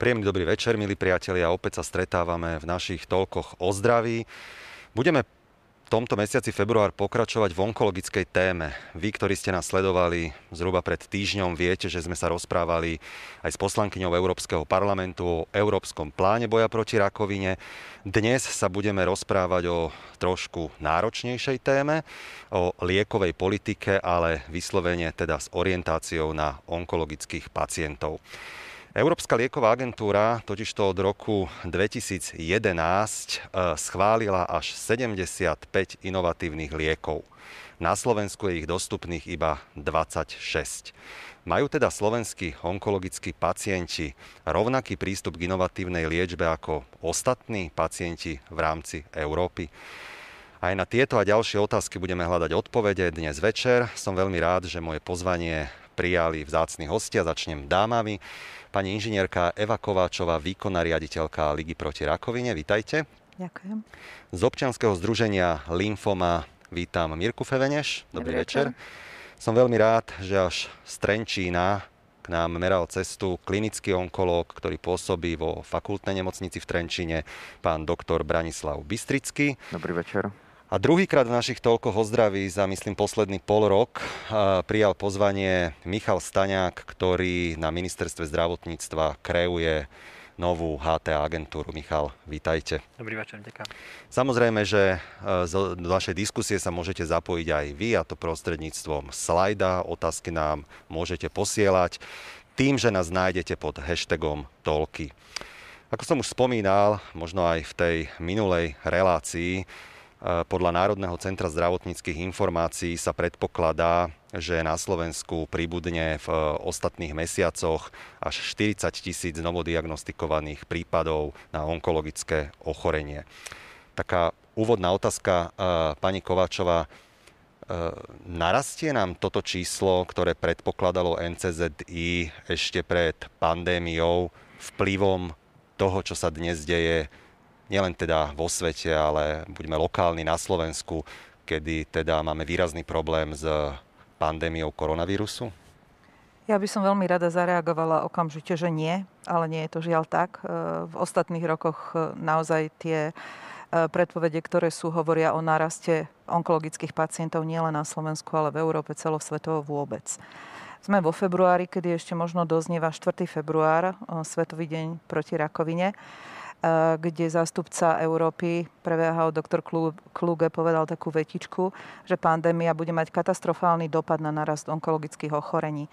Príjemný dobrý večer, milí priatelia. Opäť sa stretávame v našich toľkoch o zdraví. Budeme tomto mesiaci február pokračovať v onkologickej téme. Vy, ktorí ste nás sledovali zhruba pred týždňom, viete, že sme sa rozprávali aj s poslankyňou Európskeho parlamentu o Európskom pláne boja proti rakovine. Dnes sa budeme rozprávať o trošku náročnejšej téme, o liekovej politike, ale vyslovene teda s orientáciou na onkologických pacientov. Európska lieková agentúra totižto od roku 2011 e, schválila až 75 inovatívnych liekov. Na Slovensku je ich dostupných iba 26. Majú teda slovenskí onkologickí pacienti rovnaký prístup k inovatívnej liečbe ako ostatní pacienti v rámci Európy? Aj na tieto a ďalšie otázky budeme hľadať odpovede dnes večer. Som veľmi rád, že moje pozvanie prijali vzácni hostia. Začnem dámami pani inžinierka Eva Kováčová, výkonná riaditeľka Ligy proti rakovine. Vítajte. Ďakujem. Z občianskeho združenia Lymfoma vítam Mirku Feveneš. Dobrý, Dobrý večer. večer. Som veľmi rád, že až z Trenčína k nám meral cestu klinický onkológ, ktorý pôsobí vo fakultnej nemocnici v Trenčine, pán doktor Branislav Bystrický. Dobrý večer. A druhýkrát v našich toľko ozdraví za, myslím, posledný pol rok prijal pozvanie Michal Staňák, ktorý na ministerstve zdravotníctva kreuje novú HTA agentúru. Michal, vítajte. Dobrý večer, ďakujem. Samozrejme, že do vašej diskusie sa môžete zapojiť aj vy, a to prostredníctvom slajda. Otázky nám môžete posielať tým, že nás nájdete pod hashtagom Tolky. Ako som už spomínal, možno aj v tej minulej relácii, podľa Národného centra zdravotníckých informácií sa predpokladá, že na Slovensku pribudne v e, ostatných mesiacoch až 40 tisíc novodiagnostikovaných prípadov na onkologické ochorenie. Taká úvodná otázka, e, pani Kováčová, e, narastie nám toto číslo, ktoré predpokladalo NCZI ešte pred pandémiou vplyvom toho, čo sa dnes deje nielen teda vo svete, ale buďme lokálni na Slovensku, kedy teda máme výrazný problém s pandémiou koronavírusu? Ja by som veľmi rada zareagovala okamžite, že nie, ale nie je to žiaľ tak. E, v ostatných rokoch e, naozaj tie e, predpovede, ktoré sú, hovoria o náraste onkologických pacientov nielen na Slovensku, ale v Európe celosvetovo vôbec. Sme vo februári, kedy ešte možno doznieva 4. február, Svetový deň proti rakovine. Kde zástupca Európy pre VHO doktor Kluge povedal takú vetičku, že pandémia bude mať katastrofálny dopad na narast onkologických ochorení.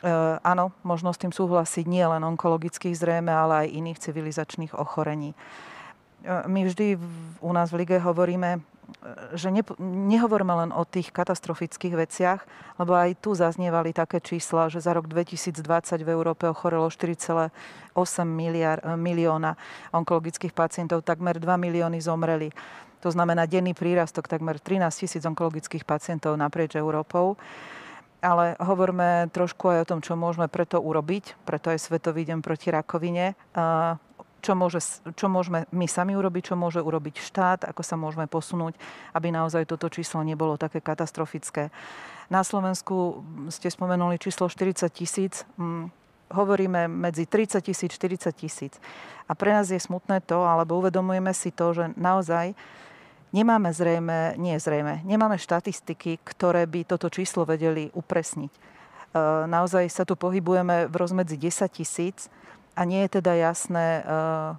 E, áno, možno s tým súhlasiť nie len onkologických zrejme, ale aj iných civilizačných ochorení. E, my vždy v, u nás v lige hovoríme, že ne, nehovoríme len o tých katastrofických veciach, lebo aj tu zaznievali také čísla, že za rok 2020 v Európe ochorelo 4,8 miliard, milióna onkologických pacientov, takmer 2 milióny zomreli. To znamená denný prírastok takmer 13 tisíc onkologických pacientov naprieč Európou. Ale hovoríme trošku aj o tom, čo môžeme preto urobiť. Preto aj Svetový deň proti rakovine čo, môže, čo môžeme my sami urobiť, čo môže urobiť štát, ako sa môžeme posunúť, aby naozaj toto číslo nebolo také katastrofické. Na Slovensku ste spomenuli číslo 40 tisíc. Hovoríme medzi 30 tisíc, 40 tisíc. A pre nás je smutné to, alebo uvedomujeme si to, že naozaj nemáme zrejme, nie zrejme, nemáme štatistiky, ktoré by toto číslo vedeli upresniť. E, naozaj sa tu pohybujeme v rozmedzi 10 tisíc a nie je teda jasné, eh,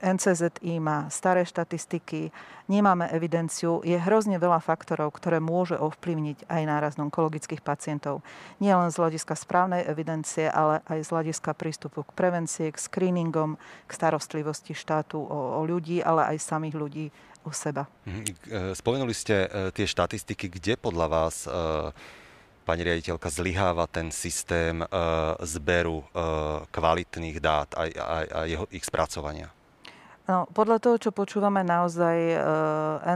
NCZI má staré štatistiky, nemáme evidenciu, je hrozne veľa faktorov, ktoré môže ovplyvniť aj náraz onkologických pacientov. Nie len z hľadiska správnej evidencie, ale aj z hľadiska prístupu k prevencie, k screeningom, k starostlivosti štátu o, o ľudí, ale aj samých ľudí u seba. Mhm. Eh, spomenuli ste eh, tie štatistiky, kde podľa vás pani riaditeľka, zlyháva ten systém uh, zberu uh, kvalitných dát a, a, a jeho, ich spracovania? No, podľa toho, čo počúvame, naozaj e,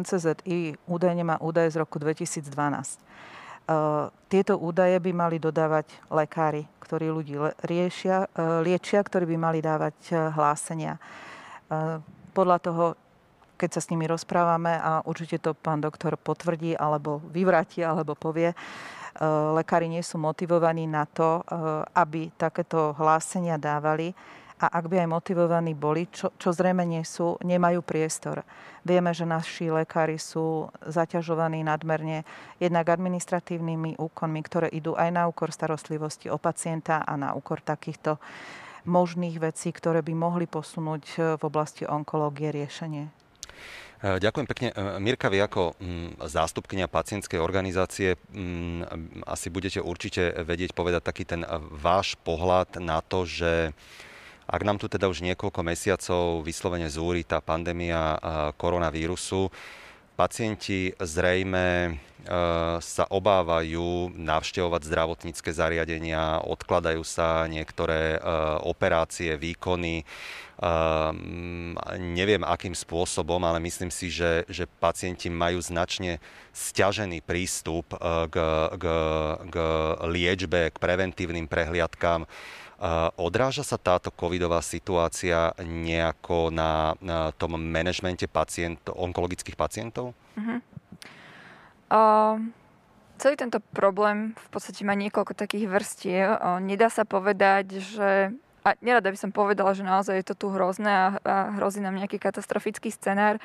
NCZI údajne má údaje z roku 2012. Uh, tieto údaje by mali dodávať lekári, ktorí ľudí riešia, uh, liečia, ktorí by mali dávať uh, hlásenia. Podľa toho, keď sa s nimi rozprávame, a určite to pán doktor potvrdí, alebo vyvráti, alebo povie, lekári nie sú motivovaní na to, eh, aby takéto hlásenia dávali a ak by aj motivovaní boli, čo, čo zrejme nie sú, nemajú priestor. Vieme, že naši lekári sú zaťažovaní nadmerne jednak administratívnymi úkonmi, ktoré idú aj na úkor starostlivosti o pacienta a na úkor takýchto možných vecí, ktoré by mohli posunúť v oblasti onkológie riešenie. E, ďakujem pekne. E, Mirka, vy ako mm, zástupkynia pacientskej organizácie mm, asi budete určite vedieť povedať taký ten váš pohľad na to, že ak nám tu teda už niekoľko mesiacov vyslovene zúri tá pandémia koronavírusu, pacienti zrejme sa obávajú navštevovať zdravotnícke zariadenia, odkladajú sa niektoré operácie, výkony. Neviem akým spôsobom, ale myslím si, že, že pacienti majú značne stiažený prístup k, k, k liečbe, k preventívnym prehliadkám Odráža sa táto covidová situácia nejako na, na tom manažmente pacient, onkologických pacientov? Uh-huh. Uh, celý tento problém v podstate má niekoľko takých vrstiev. Uh, nedá sa povedať, že a nerada by som povedala, že naozaj je to tu hrozné a, a hrozí nám nejaký katastrofický scenár.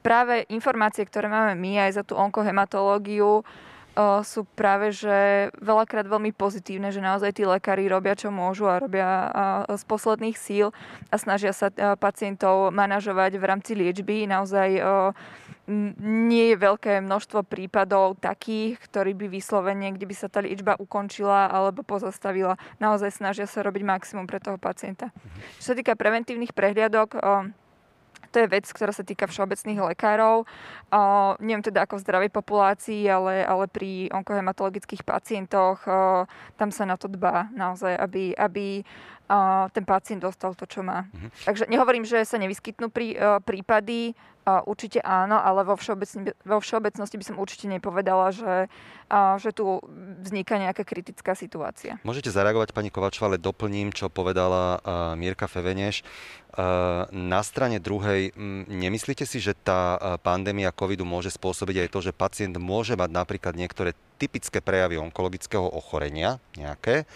Práve informácie, ktoré máme my aj za tú onkohematológiu, sú práve, že veľakrát veľmi pozitívne, že naozaj tí lekári robia, čo môžu a robia z posledných síl a snažia sa pacientov manažovať v rámci liečby. Naozaj nie je veľké množstvo prípadov takých, ktorí by vyslovene, kde by sa tá liečba ukončila alebo pozastavila. Naozaj snažia sa robiť maximum pre toho pacienta. Čo sa týka preventívnych prehliadok, to je vec, ktorá sa týka všeobecných lekárov. Uh, neviem teda ako v zdravej populácii, ale, ale pri onkohematologických pacientoch uh, tam sa na to dbá naozaj, aby, aby uh, ten pacient dostal to, čo má. Mhm. Takže nehovorím, že sa nevyskytnú prí, uh, prípady, určite áno, ale vo, všeobecni, vo všeobecnosti by som určite nepovedala, že, že tu vzniká nejaká kritická situácia. Môžete zareagovať, pani Kovačová, ale doplním, čo povedala Mírka Feveneš. Na strane druhej, nemyslíte si, že tá pandémia covidu môže spôsobiť aj to, že pacient môže mať napríklad niektoré typické prejavy onkologického ochorenia nejaké,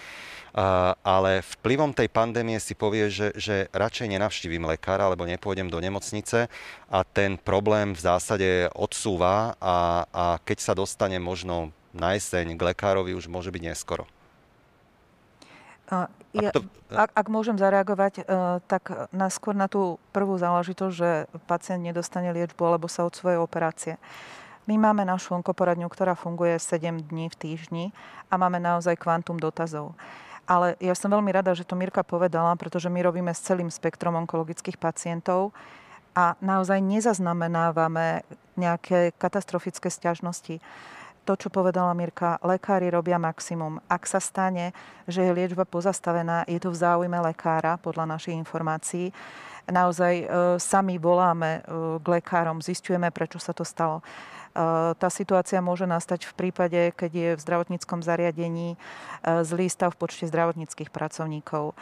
ale vplyvom tej pandémie si povie, že, že radšej nenavštívim lekára alebo nepôjdem do nemocnice a ten problém v zásade odsúva a, a keď sa dostane možno na jeseň k lekárovi, už môže byť neskoro. Ja, to... ak, ak môžem zareagovať, e, tak naskôr na tú prvú záležitosť, že pacient nedostane liečbu alebo sa od svojej operácie. My máme našu onkoporadňu, ktorá funguje 7 dní v týždni a máme naozaj kvantum dotazov. Ale ja som veľmi rada, že to Mirka povedala, pretože my robíme s celým spektrom onkologických pacientov a naozaj nezaznamenávame nejaké katastrofické stiažnosti to, čo povedala Mirka, lekári robia maximum. Ak sa stane, že je liečba pozastavená, je to v záujme lekára, podľa našich informácií. Naozaj e, sami voláme e, k lekárom, zistujeme, prečo sa to stalo. E, tá situácia môže nastať v prípade, keď je v zdravotníckom zariadení e, zlý stav v počte zdravotníckých pracovníkov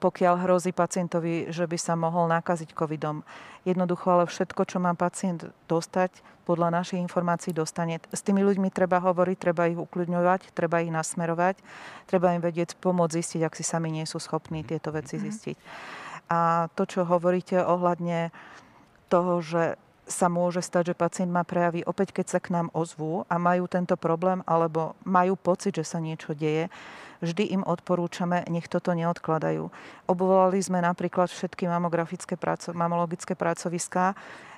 pokiaľ hrozí pacientovi, že by sa mohol nakaziť covidom. Jednoducho ale všetko, čo má pacient dostať, podľa našich informácií dostane. S tými ľuďmi treba hovoriť, treba ich ukľudňovať, treba ich nasmerovať, treba im vedieť pomôcť zistiť, ak si sami nie sú schopní tieto veci mhm. zistiť. A to, čo hovoríte ohľadne toho, že sa môže stať, že pacient má prejavy opäť, keď sa k nám ozvú a majú tento problém alebo majú pocit, že sa niečo deje, vždy im odporúčame, nech toto neodkladajú. Obvolali sme napríklad všetky mamografické mamologické pracoviská,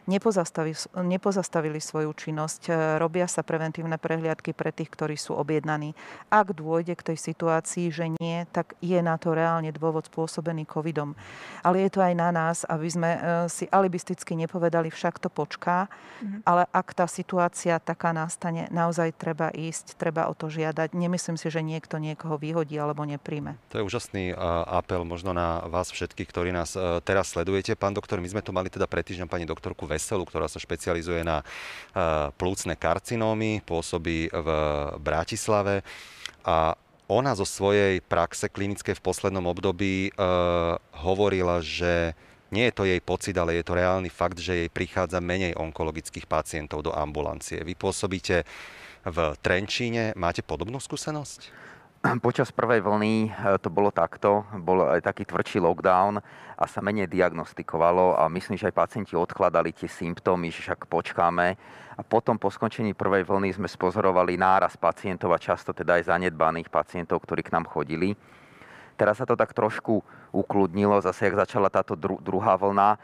nepozastavili, nepozastavili svoju činnosť. E, robia sa preventívne prehliadky pre tých, ktorí sú objednaní. Ak dôjde k tej situácii, že nie, tak je na to reálne dôvod spôsobený covidom. Ale je to aj na nás, aby sme e, si alibisticky nepovedali, však to počká, mm-hmm. ale ak tá situácia taká nastane, naozaj treba ísť, treba o to žiadať. Nemyslím si, že niekto niekoho vyhodí alebo nepríjme. To je úžasný apel možno na vás všetkých, ktorí nás e, teraz sledujete. Pán doktor, my sme tu mali teda pred týždňom pani doktorku Veselu, ktorá sa špecializuje na eh, plúcne karcinómy, pôsobí v Bratislave a ona zo svojej praxe klinickej v poslednom období e, hovorila, že nie je to jej pocit, ale je to reálny fakt, že jej prichádza menej onkologických pacientov do ambulancie. Vy pôsobíte v Trenčíne, máte podobnú skúsenosť? Počas prvej vlny e, to bolo takto, bol aj taký tvrdší lockdown a sa menej diagnostikovalo a myslím, že aj pacienti odkladali tie symptómy, že však počkáme. A potom po skončení prvej vlny sme spozorovali náraz pacientov a často teda aj zanedbaných pacientov, ktorí k nám chodili. Teraz sa to tak trošku ukludnilo, zase jak začala táto dru- druhá vlna. E,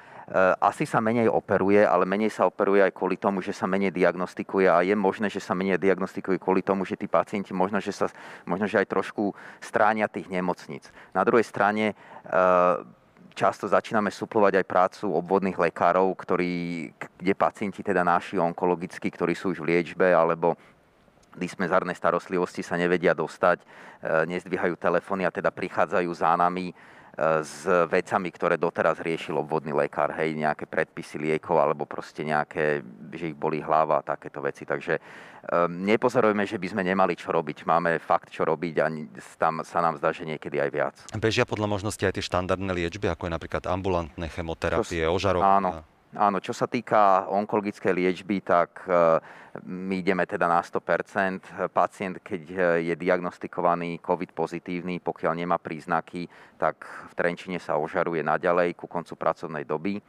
asi sa menej operuje, ale menej sa operuje aj kvôli tomu, že sa menej diagnostikuje a je možné, že sa menej diagnostikuje kvôli tomu, že tí pacienti možno, že sa možno, že aj trošku stránia tých nemocníc. Na druhej strane e, často začíname suplovať aj prácu obvodných lekárov, ktorí, kde pacienti teda naši onkologickí, ktorí sú už v liečbe alebo dispenzárnej starostlivosti sa nevedia dostať, e, nezdvíhajú telefóny a teda prichádzajú za nami e, s vecami, ktoré doteraz riešil obvodný lekár, hej, nejaké predpisy liekov alebo proste nejaké, že ich boli hlava a takéto veci. Takže um, nepozorujeme, že by sme nemali čo robiť. Máme fakt čo robiť a tam sa nám zdá, že niekedy aj viac. Bežia podľa možnosti aj tie štandardné liečby, ako je napríklad ambulantné chemoterapie, ožarovka. Áno, Áno, čo sa týka onkologickej liečby, tak e, my ideme teda na 100%. Pacient, keď je diagnostikovaný COVID pozitívny, pokiaľ nemá príznaky, tak v Trenčine sa ožaruje naďalej ku koncu pracovnej doby e,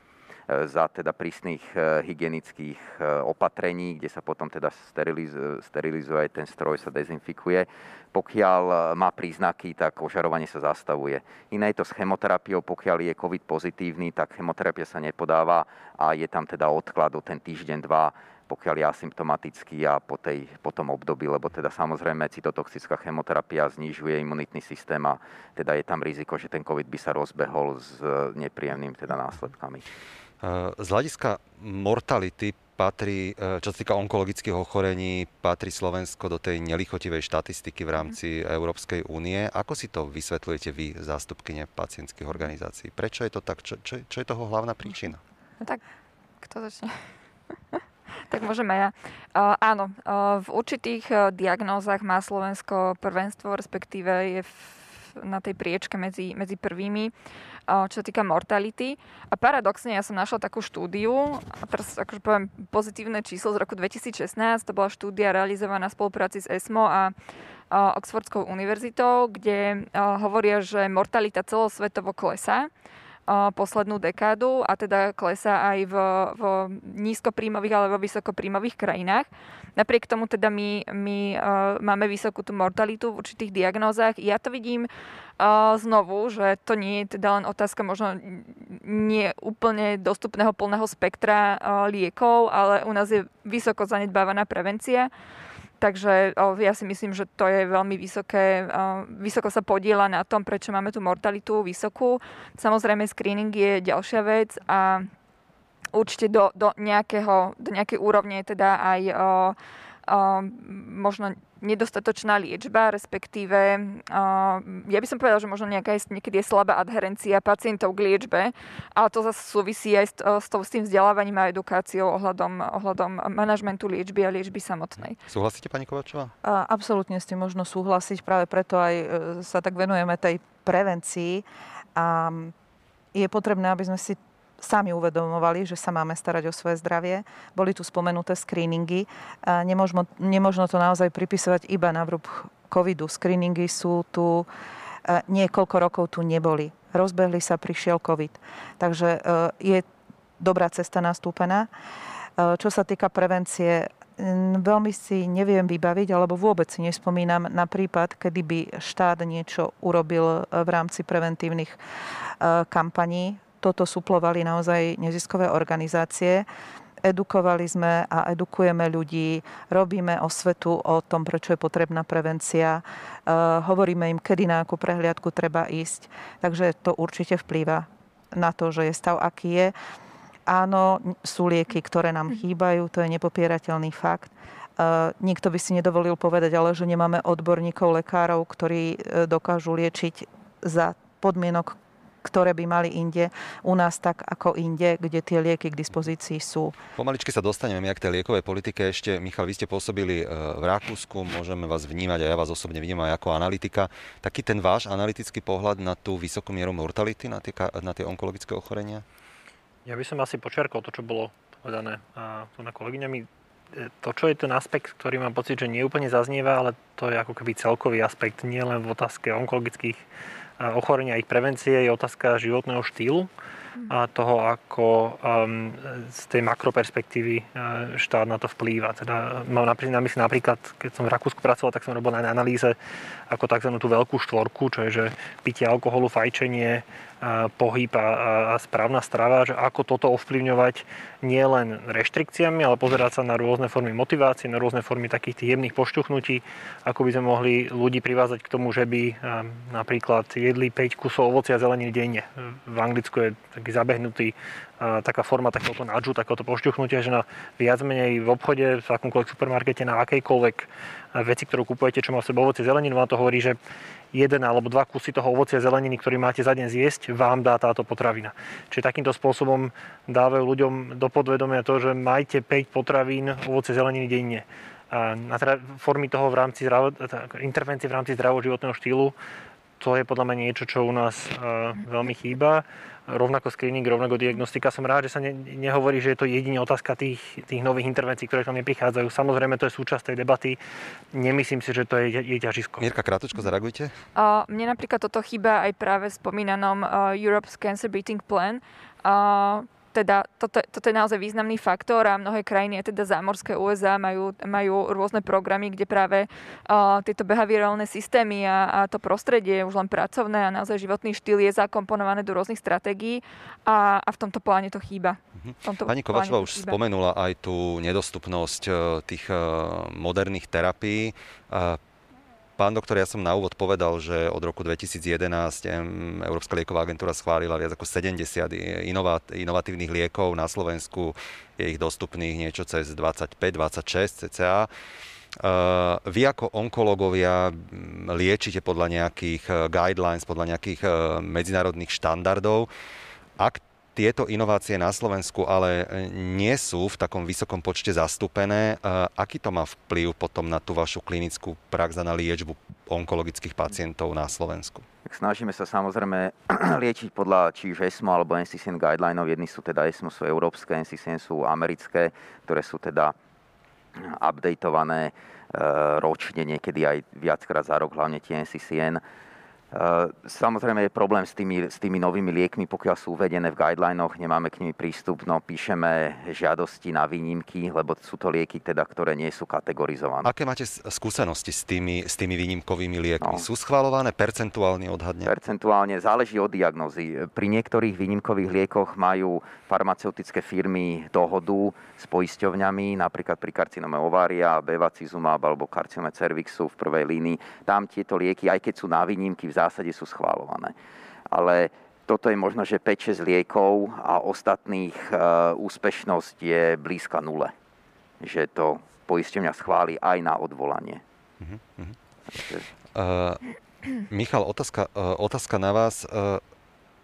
za teda prísnych e, hygienických opatrení, kde sa potom teda sterilizuje, ten stroj, sa dezinfikuje. Pokiaľ e, má príznaky, tak ožarovanie sa zastavuje. Iné je to s chemoterapiou, pokiaľ je COVID pozitívny, tak chemoterapia sa nepodáva a je tam teda odklad o ten týždeň, dva, pokiaľ je asymptomatický a po, tej, po tom období, lebo teda samozrejme cytotoxická chemoterapia znižuje imunitný systém a teda je tam riziko, že ten COVID by sa rozbehol s nepríjemným teda následkami. E, z hľadiska mortality patrí, e, čo sa týka onkologických ochorení, patrí Slovensko do tej nelichotivej štatistiky v rámci mm. Európskej únie. Ako si to vysvetľujete vy, zástupkyne pacientských organizácií? Prečo je to tak? Čo, čo, čo je toho hlavná príčina? No tak, kto začne? tak môžeme ja. Uh, áno, uh, v určitých uh, diagnózach má Slovensko prvenstvo, respektíve je v na tej priečke medzi, medzi prvými, čo sa týka mortality. A paradoxne ja som našla takú štúdiu, a teraz akože poviem pozitívne číslo z roku 2016, to bola štúdia realizovaná v spolupráci s ESMO a Oxfordskou univerzitou, kde hovoria, že mortalita celosvetovo klesá poslednú dekádu a teda klesá aj v, v nízkopríjmových alebo vysokopríjmových krajinách. Napriek tomu teda my, my uh, máme vysokú tú mortalitu v určitých diagnózach. Ja to vidím uh, znovu, že to nie je teda len otázka možno nie úplne dostupného plného spektra uh, liekov, ale u nás je vysoko zanedbávaná prevencia. Takže ja si myslím, že to je veľmi vysoké, vysoko sa podiela na tom, prečo máme tú mortalitu vysokú. Samozrejme, screening je ďalšia vec a určite do, do, nejakého, do nejakej úrovne teda aj o, o, možno nedostatočná liečba, respektíve uh, ja by som povedal, že možno nejaká je, niekedy je slabá adherencia pacientov k liečbe, ale to zase súvisí aj s, s, s tým vzdelávaním a edukáciou ohľadom, ohľadom manažmentu liečby a liečby samotnej. Súhlasíte, pani Kovačová? Uh, absolútne s tým možno súhlasiť, práve preto aj uh, sa tak venujeme tej prevencii. A je potrebné, aby sme si sami uvedomovali, že sa máme starať o svoje zdravie. Boli tu spomenuté screeningy. Nemožno, nemožno to naozaj pripisovať iba na vrúb covidu. Screeningy sú tu niekoľko rokov tu neboli. Rozbehli sa, prišiel COVID. Takže e, je dobrá cesta nastúpená. E, čo sa týka prevencie, veľmi si neviem vybaviť, alebo vôbec si nespomínam na prípad, kedy by štát niečo urobil v rámci preventívnych e, kampaní toto suplovali naozaj neziskové organizácie. Edukovali sme a edukujeme ľudí, robíme osvetu o tom, prečo je potrebná prevencia, uh, hovoríme im, kedy na akú prehliadku treba ísť. Takže to určite vplýva na to, že je stav, aký je. Áno, sú lieky, ktoré nám chýbajú, to je nepopierateľný fakt. Uh, nikto by si nedovolil povedať, ale že nemáme odborníkov, lekárov, ktorí uh, dokážu liečiť za podmienok, ktoré by mali inde u nás tak ako inde, kde tie lieky k dispozícii sú. Pomaličky sa dostaneme k tej liekovej politike. Ešte, Michal, vy ste pôsobili e, v Rakúsku, môžeme vás vnímať a ja vás osobne vnímam aj ako analytika. Taký ten váš analytický pohľad na tú vysokú mieru mortality, na tie, na tie onkologické ochorenia? Ja by som asi počerkol to, čo bolo povedané tu na kolegyňami. to, čo je ten aspekt, ktorý mám pocit, že nie úplne zaznieva, ale to je ako keby celkový aspekt, nie len v otázke onkologických ochorení a ich prevencie, je otázka životného štýlu a toho, ako um, z tej makroperspektívy uh, štát na to vplýva. Teda mám na mysli napríklad, keď som v Rakúsku pracoval, tak som robil na analýze ako tzv. tú veľkú štvorku, čo je, že pitie alkoholu, fajčenie, pohyb a, správna strava, že ako toto ovplyvňovať nie len reštrikciami, ale pozerať sa na rôzne formy motivácie, na rôzne formy takých tých jemných pošťuchnutí, ako by sme mohli ľudí privázať k tomu, že by napríklad jedli 5 kusov ovocia a zeleniny denne. V Anglicku je taký zabehnutý taká forma takéhoto nudžu, takéhoto pošťuchnutia, že na viac menej v obchode, v akomkoľvek supermarkete, na akejkoľvek veci, ktorú kupujete, čo má v sebe ovocie zeleninu, vám to hovorí, že jeden alebo dva kusy toho ovocia zeleniny, ktorý máte za deň zjesť, vám dá táto potravina. Čiže takýmto spôsobom dávajú ľuďom do podvedomia to, že majte 5 potravín ovocie zeleniny denne. A teda formy toho v rámci intervencie v rámci životného štýlu, to je podľa mňa niečo, čo u nás veľmi chýba rovnako screening, rovnako diagnostika. Som rád, že sa ne, nehovorí, že je to jedine otázka tých, tých nových intervencií, ktoré tam neprichádzajú. Samozrejme, to je súčasť tej debaty. Nemyslím si, že to je, je ťažisko. Mirka, krátko zareagujte. Uh, mne napríklad toto chýba aj práve spomínanom uh, Europe's Cancer Beating Plan. Uh, teda toto, toto je naozaj významný faktor a mnohé krajiny, teda zámorské USA, majú, majú rôzne programy, kde práve uh, tieto behaviorálne systémy a, a to prostredie, už len pracovné a naozaj životný štýl je zakomponované do rôznych stratégií a, a v tomto pláne to chýba. Tomto Pani Kovačová už chýba. spomenula aj tú nedostupnosť tých moderných terapií. Pán doktor, ja som na úvod povedal, že od roku 2011 Európska lieková agentúra schválila viac ako 70 inovatívnych liekov. Na Slovensku je ich dostupných niečo cez 25-26 cca. Vy ako onkológovia liečite podľa nejakých eh, guidelines, podľa nejakých eh, medzinárodných štandardov. Ak tieto inovácie na Slovensku ale e, nie sú v takom vysokom počte zastúpené. E, aký to má vplyv potom na tú vašu klinickú prax a na liečbu onkologických pacientov na Slovensku? Snažíme sa samozrejme liečiť podľa či už ESMO alebo NCCN guidelinov. Jedni sú teda ESMO, sú európske, NCCN sú americké, ktoré sú teda updateované e, ročne, niekedy aj viackrát za rok, hlavne tie NCCN samozrejme je problém s tými, s tými novými liekmi, pokiaľ sú uvedené v guidelinoch, nemáme k nimi prístup, no píšeme žiadosti na výnimky, lebo sú to lieky, teda, ktoré nie sú kategorizované. Aké máte skúsenosti s tými, s tými výnimkovými liekmi? No. Sú schvalované percentuálne odhadne? Percentuálne záleží od diagnozy. Pri niektorých výnimkových liekoch majú farmaceutické firmy dohodu s poisťovňami, napríklad pri karcinome ovária, bevacizumab alebo karcinome cervixu v prvej línii. Tam tieto lieky, aj keď sú na výnimky, v zásade sú schválované. Ale toto je možno, že 5-6 liekov a ostatných e, úspešnosť je blízka nule. Že to poistenia schváli aj na odvolanie. Uh-huh. Uh, Michal, otázka, uh, otázka na vás. Uh,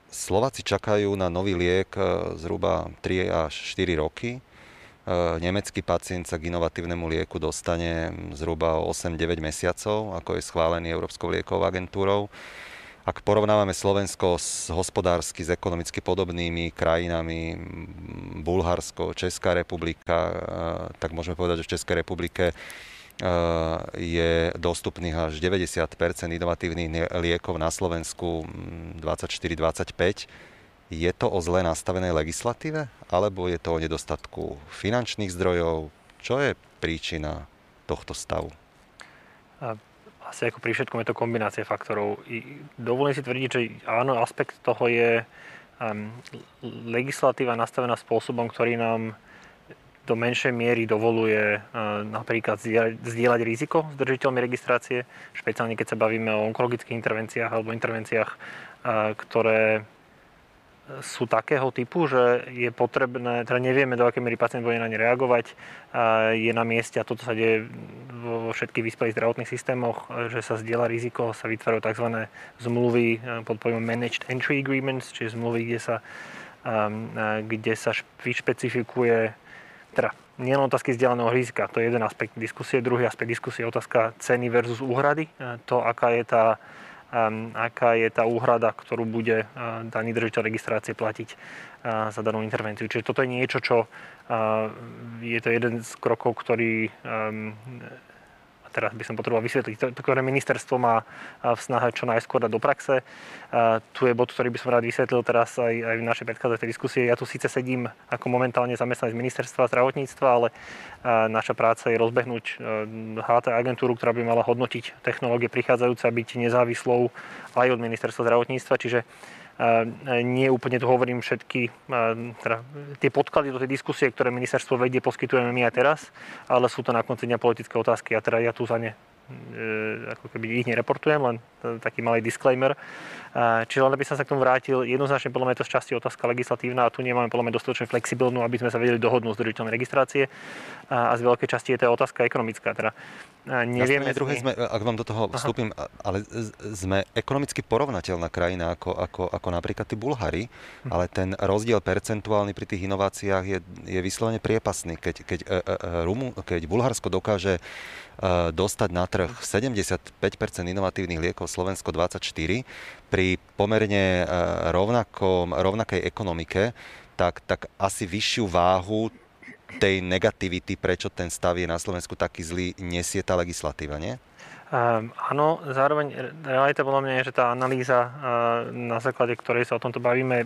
Slováci čakajú na nový liek uh, zhruba 3 až 4 roky. Uh, nemecký pacient sa k inovatívnemu lieku dostane zhruba 8-9 mesiacov, ako je schválený Európskou liekovou agentúrou. Ak porovnávame Slovensko s hospodársky, s ekonomicky podobnými krajinami, Bulharsko, Česká republika, e, tak môžeme povedať, že v Českej republike e, je dostupných až 90% inovatívnych liekov na Slovensku 24-25. Je to o zle nastavenej legislatíve? Alebo je to o nedostatku finančných zdrojov? Čo je príčina tohto stavu? asi ako pri všetkom je to kombinácia faktorov. Dovolím si tvrdiť, že áno, aspekt toho je um, legislatíva nastavená spôsobom, ktorý nám do menšej miery dovoluje uh, napríklad zdieľať riziko s držiteľmi registrácie, špeciálne keď sa bavíme o onkologických intervenciách alebo intervenciách, uh, ktoré sú takého typu, že je potrebné, teda nevieme, do akej miery pacient bude na ne reagovať, je na mieste a toto sa deje vo všetkých vyspelých zdravotných systémoch, že sa zdieľa riziko, sa vytvárajú tzv. zmluvy e, pod pojmom Managed Entry Agreements, čiže zmluvy, kde sa, e, kde sa vyšpecifikuje teda nielen otázky vzdialeného rizika, to je jeden aspekt diskusie, druhý aspekt diskusie je otázka ceny versus úhrady, e, to, aká je tá aká je tá úhrada, ktorú bude daný držiteľ registrácie platiť za danú intervenciu. Čiže toto je niečo, čo je to jeden z krokov, ktorý teraz by som potreboval vysvetliť, ktoré ministerstvo má v snahe čo najskôr dať do praxe. Tu je bod, ktorý by som rád vysvetlil teraz aj, aj v našej predchádzajúcej diskusie. Ja tu síce sedím ako momentálne zamestnanec ministerstva zdravotníctva, ale naša práca je rozbehnúť HT agentúru, ktorá by mala hodnotiť technológie prichádzajúce a byť nezávislou aj od ministerstva zdravotníctva. Čiže nie úplne tu hovorím všetky teda, tie podklady do tej diskusie, ktoré ministerstvo vedie, poskytujeme my aj teraz, ale sú to na konci dňa politické otázky a teda ja tu za ne e, ako keby ich nereportujem, len taký malý disclaimer. Čiže len by som sa k tomu vrátil, jednoznačne podľa mňa je to z časti otázka legislatívna a tu nemáme podľa mňa dostatočne flexibilnú, aby sme sa vedeli dohodnúť z držiteľnej registrácie a z veľkej časti je to otázka ekonomická. Teda nevieme... Na druhej sme, ak vám do toho vstúpim, Aha. ale sme ekonomicky porovnateľná krajina ako, ako, ako napríklad tí Bulhári, hm. ale ten rozdiel percentuálny pri tých inováciách je, je vyslovene priepasný. Keď, keď, e, e, e, Rumu, keď Bulharsko dokáže dostať na trh 75% inovatívnych liekov, Slovensko 24%, pri pomerne rovnakom, rovnakej ekonomike, tak, tak asi vyššiu váhu tej negativity, prečo ten stav je na Slovensku taký zlý, nesie tá legislatíva, nie? Um, áno, zároveň realita podľa mňa je, že tá analýza, uh, na základe ktorej sa o tomto bavíme,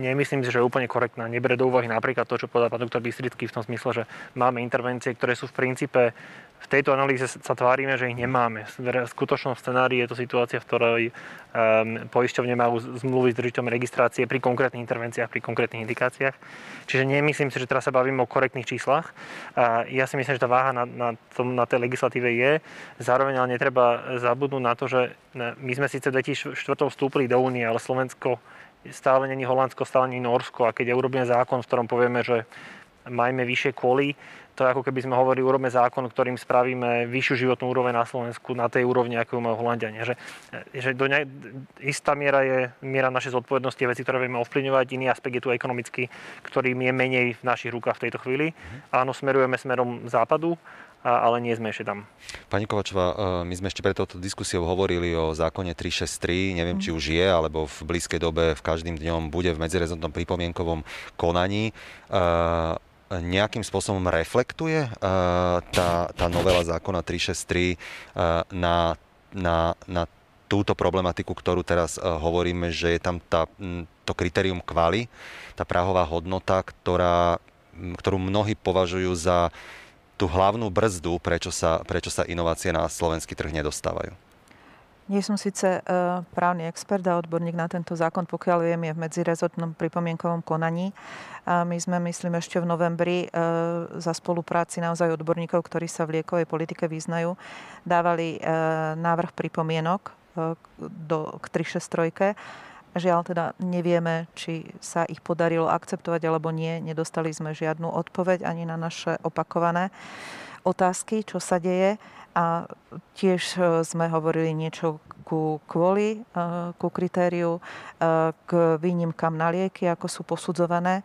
nemyslím si, že je úplne korektná. Nebere do úvahy napríklad to, čo povedal pán doktor Bystrický v tom smysle, že máme intervencie, ktoré sú v princípe v tejto analýze sa tvárime, že ich nemáme. V skutočnom scenári je to situácia, v ktorej um, poisťovne majú zmluvy s držiteľom registrácie pri konkrétnych intervenciách, pri konkrétnych indikáciách. Čiže nemyslím si, že teraz sa bavíme o korektných číslach. Uh, ja si myslím, že tá váha na, na, tom, na tej legislatíve je. Zároveň ale netreba zabudnúť na to, že my sme síce v 2004 vstúpili do únie, ale Slovensko stále není Holandsko, stále není Norsko. A keď urobíme zákon, v ktorom povieme, že majme vyššie koly, to je ako keby sme hovorili, urobme zákon, ktorým spravíme vyššiu životnú úroveň na Slovensku na tej úrovni, ako ju majú Holandiania. Že, že do ne, istá miera je miera našej zodpovednosti, veci, ktoré vieme ovplyvňovať. Iný aspekt je tu ekonomický, ktorým je menej v našich rukách v tejto chvíli. Áno, smerujeme smerom západu, ale nie sme ešte tam. Pani Kovačová, e, my sme ešte pred touto diskusiou hovorili o zákone 363, neviem, či už je, alebo v blízkej dobe v každým dňom bude v medzirezortnom pripomienkovom konaní. Nejakým spôsobom reflektuje uh, tá, tá novela zákona 363 uh, na, na, na túto problematiku, ktorú teraz uh, hovoríme, že je tam tá, to kritérium kvali, tá prahová hodnota, ktorá, ktorú mnohí považujú za tú hlavnú brzdu, prečo sa, prečo sa inovácie na slovenský trh nedostávajú. Nie som síce uh, právny expert a odborník na tento zákon, pokiaľ viem, je v medzirezortnom pripomienkovom konaní. A my sme, myslím, ešte v novembri uh, za spolupráci naozaj odborníkov, ktorí sa v liekovej politike vyznajú, dávali uh, návrh pripomienok do, k 363. Žiaľ teda nevieme, či sa ich podarilo akceptovať alebo nie. Nedostali sme žiadnu odpoveď ani na naše opakované otázky, čo sa deje. A tiež e, sme hovorili niečo ku kvôli, e, ku kritériu, e, k výnimkám na lieky, ako sú posudzované.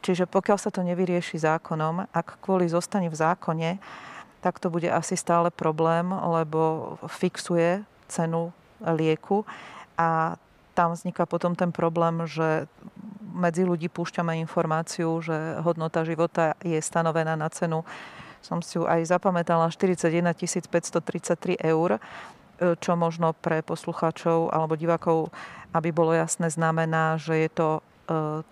Čiže pokiaľ sa to nevyrieši zákonom, ak kvôli zostane v zákone, tak to bude asi stále problém, lebo fixuje cenu lieku a tam vzniká potom ten problém, že medzi ľudí púšťame informáciu, že hodnota života je stanovená na cenu som si ju aj zapamätala, 41 533 eur, e, čo možno pre poslucháčov alebo divákov, aby bolo jasné, znamená, že je to e,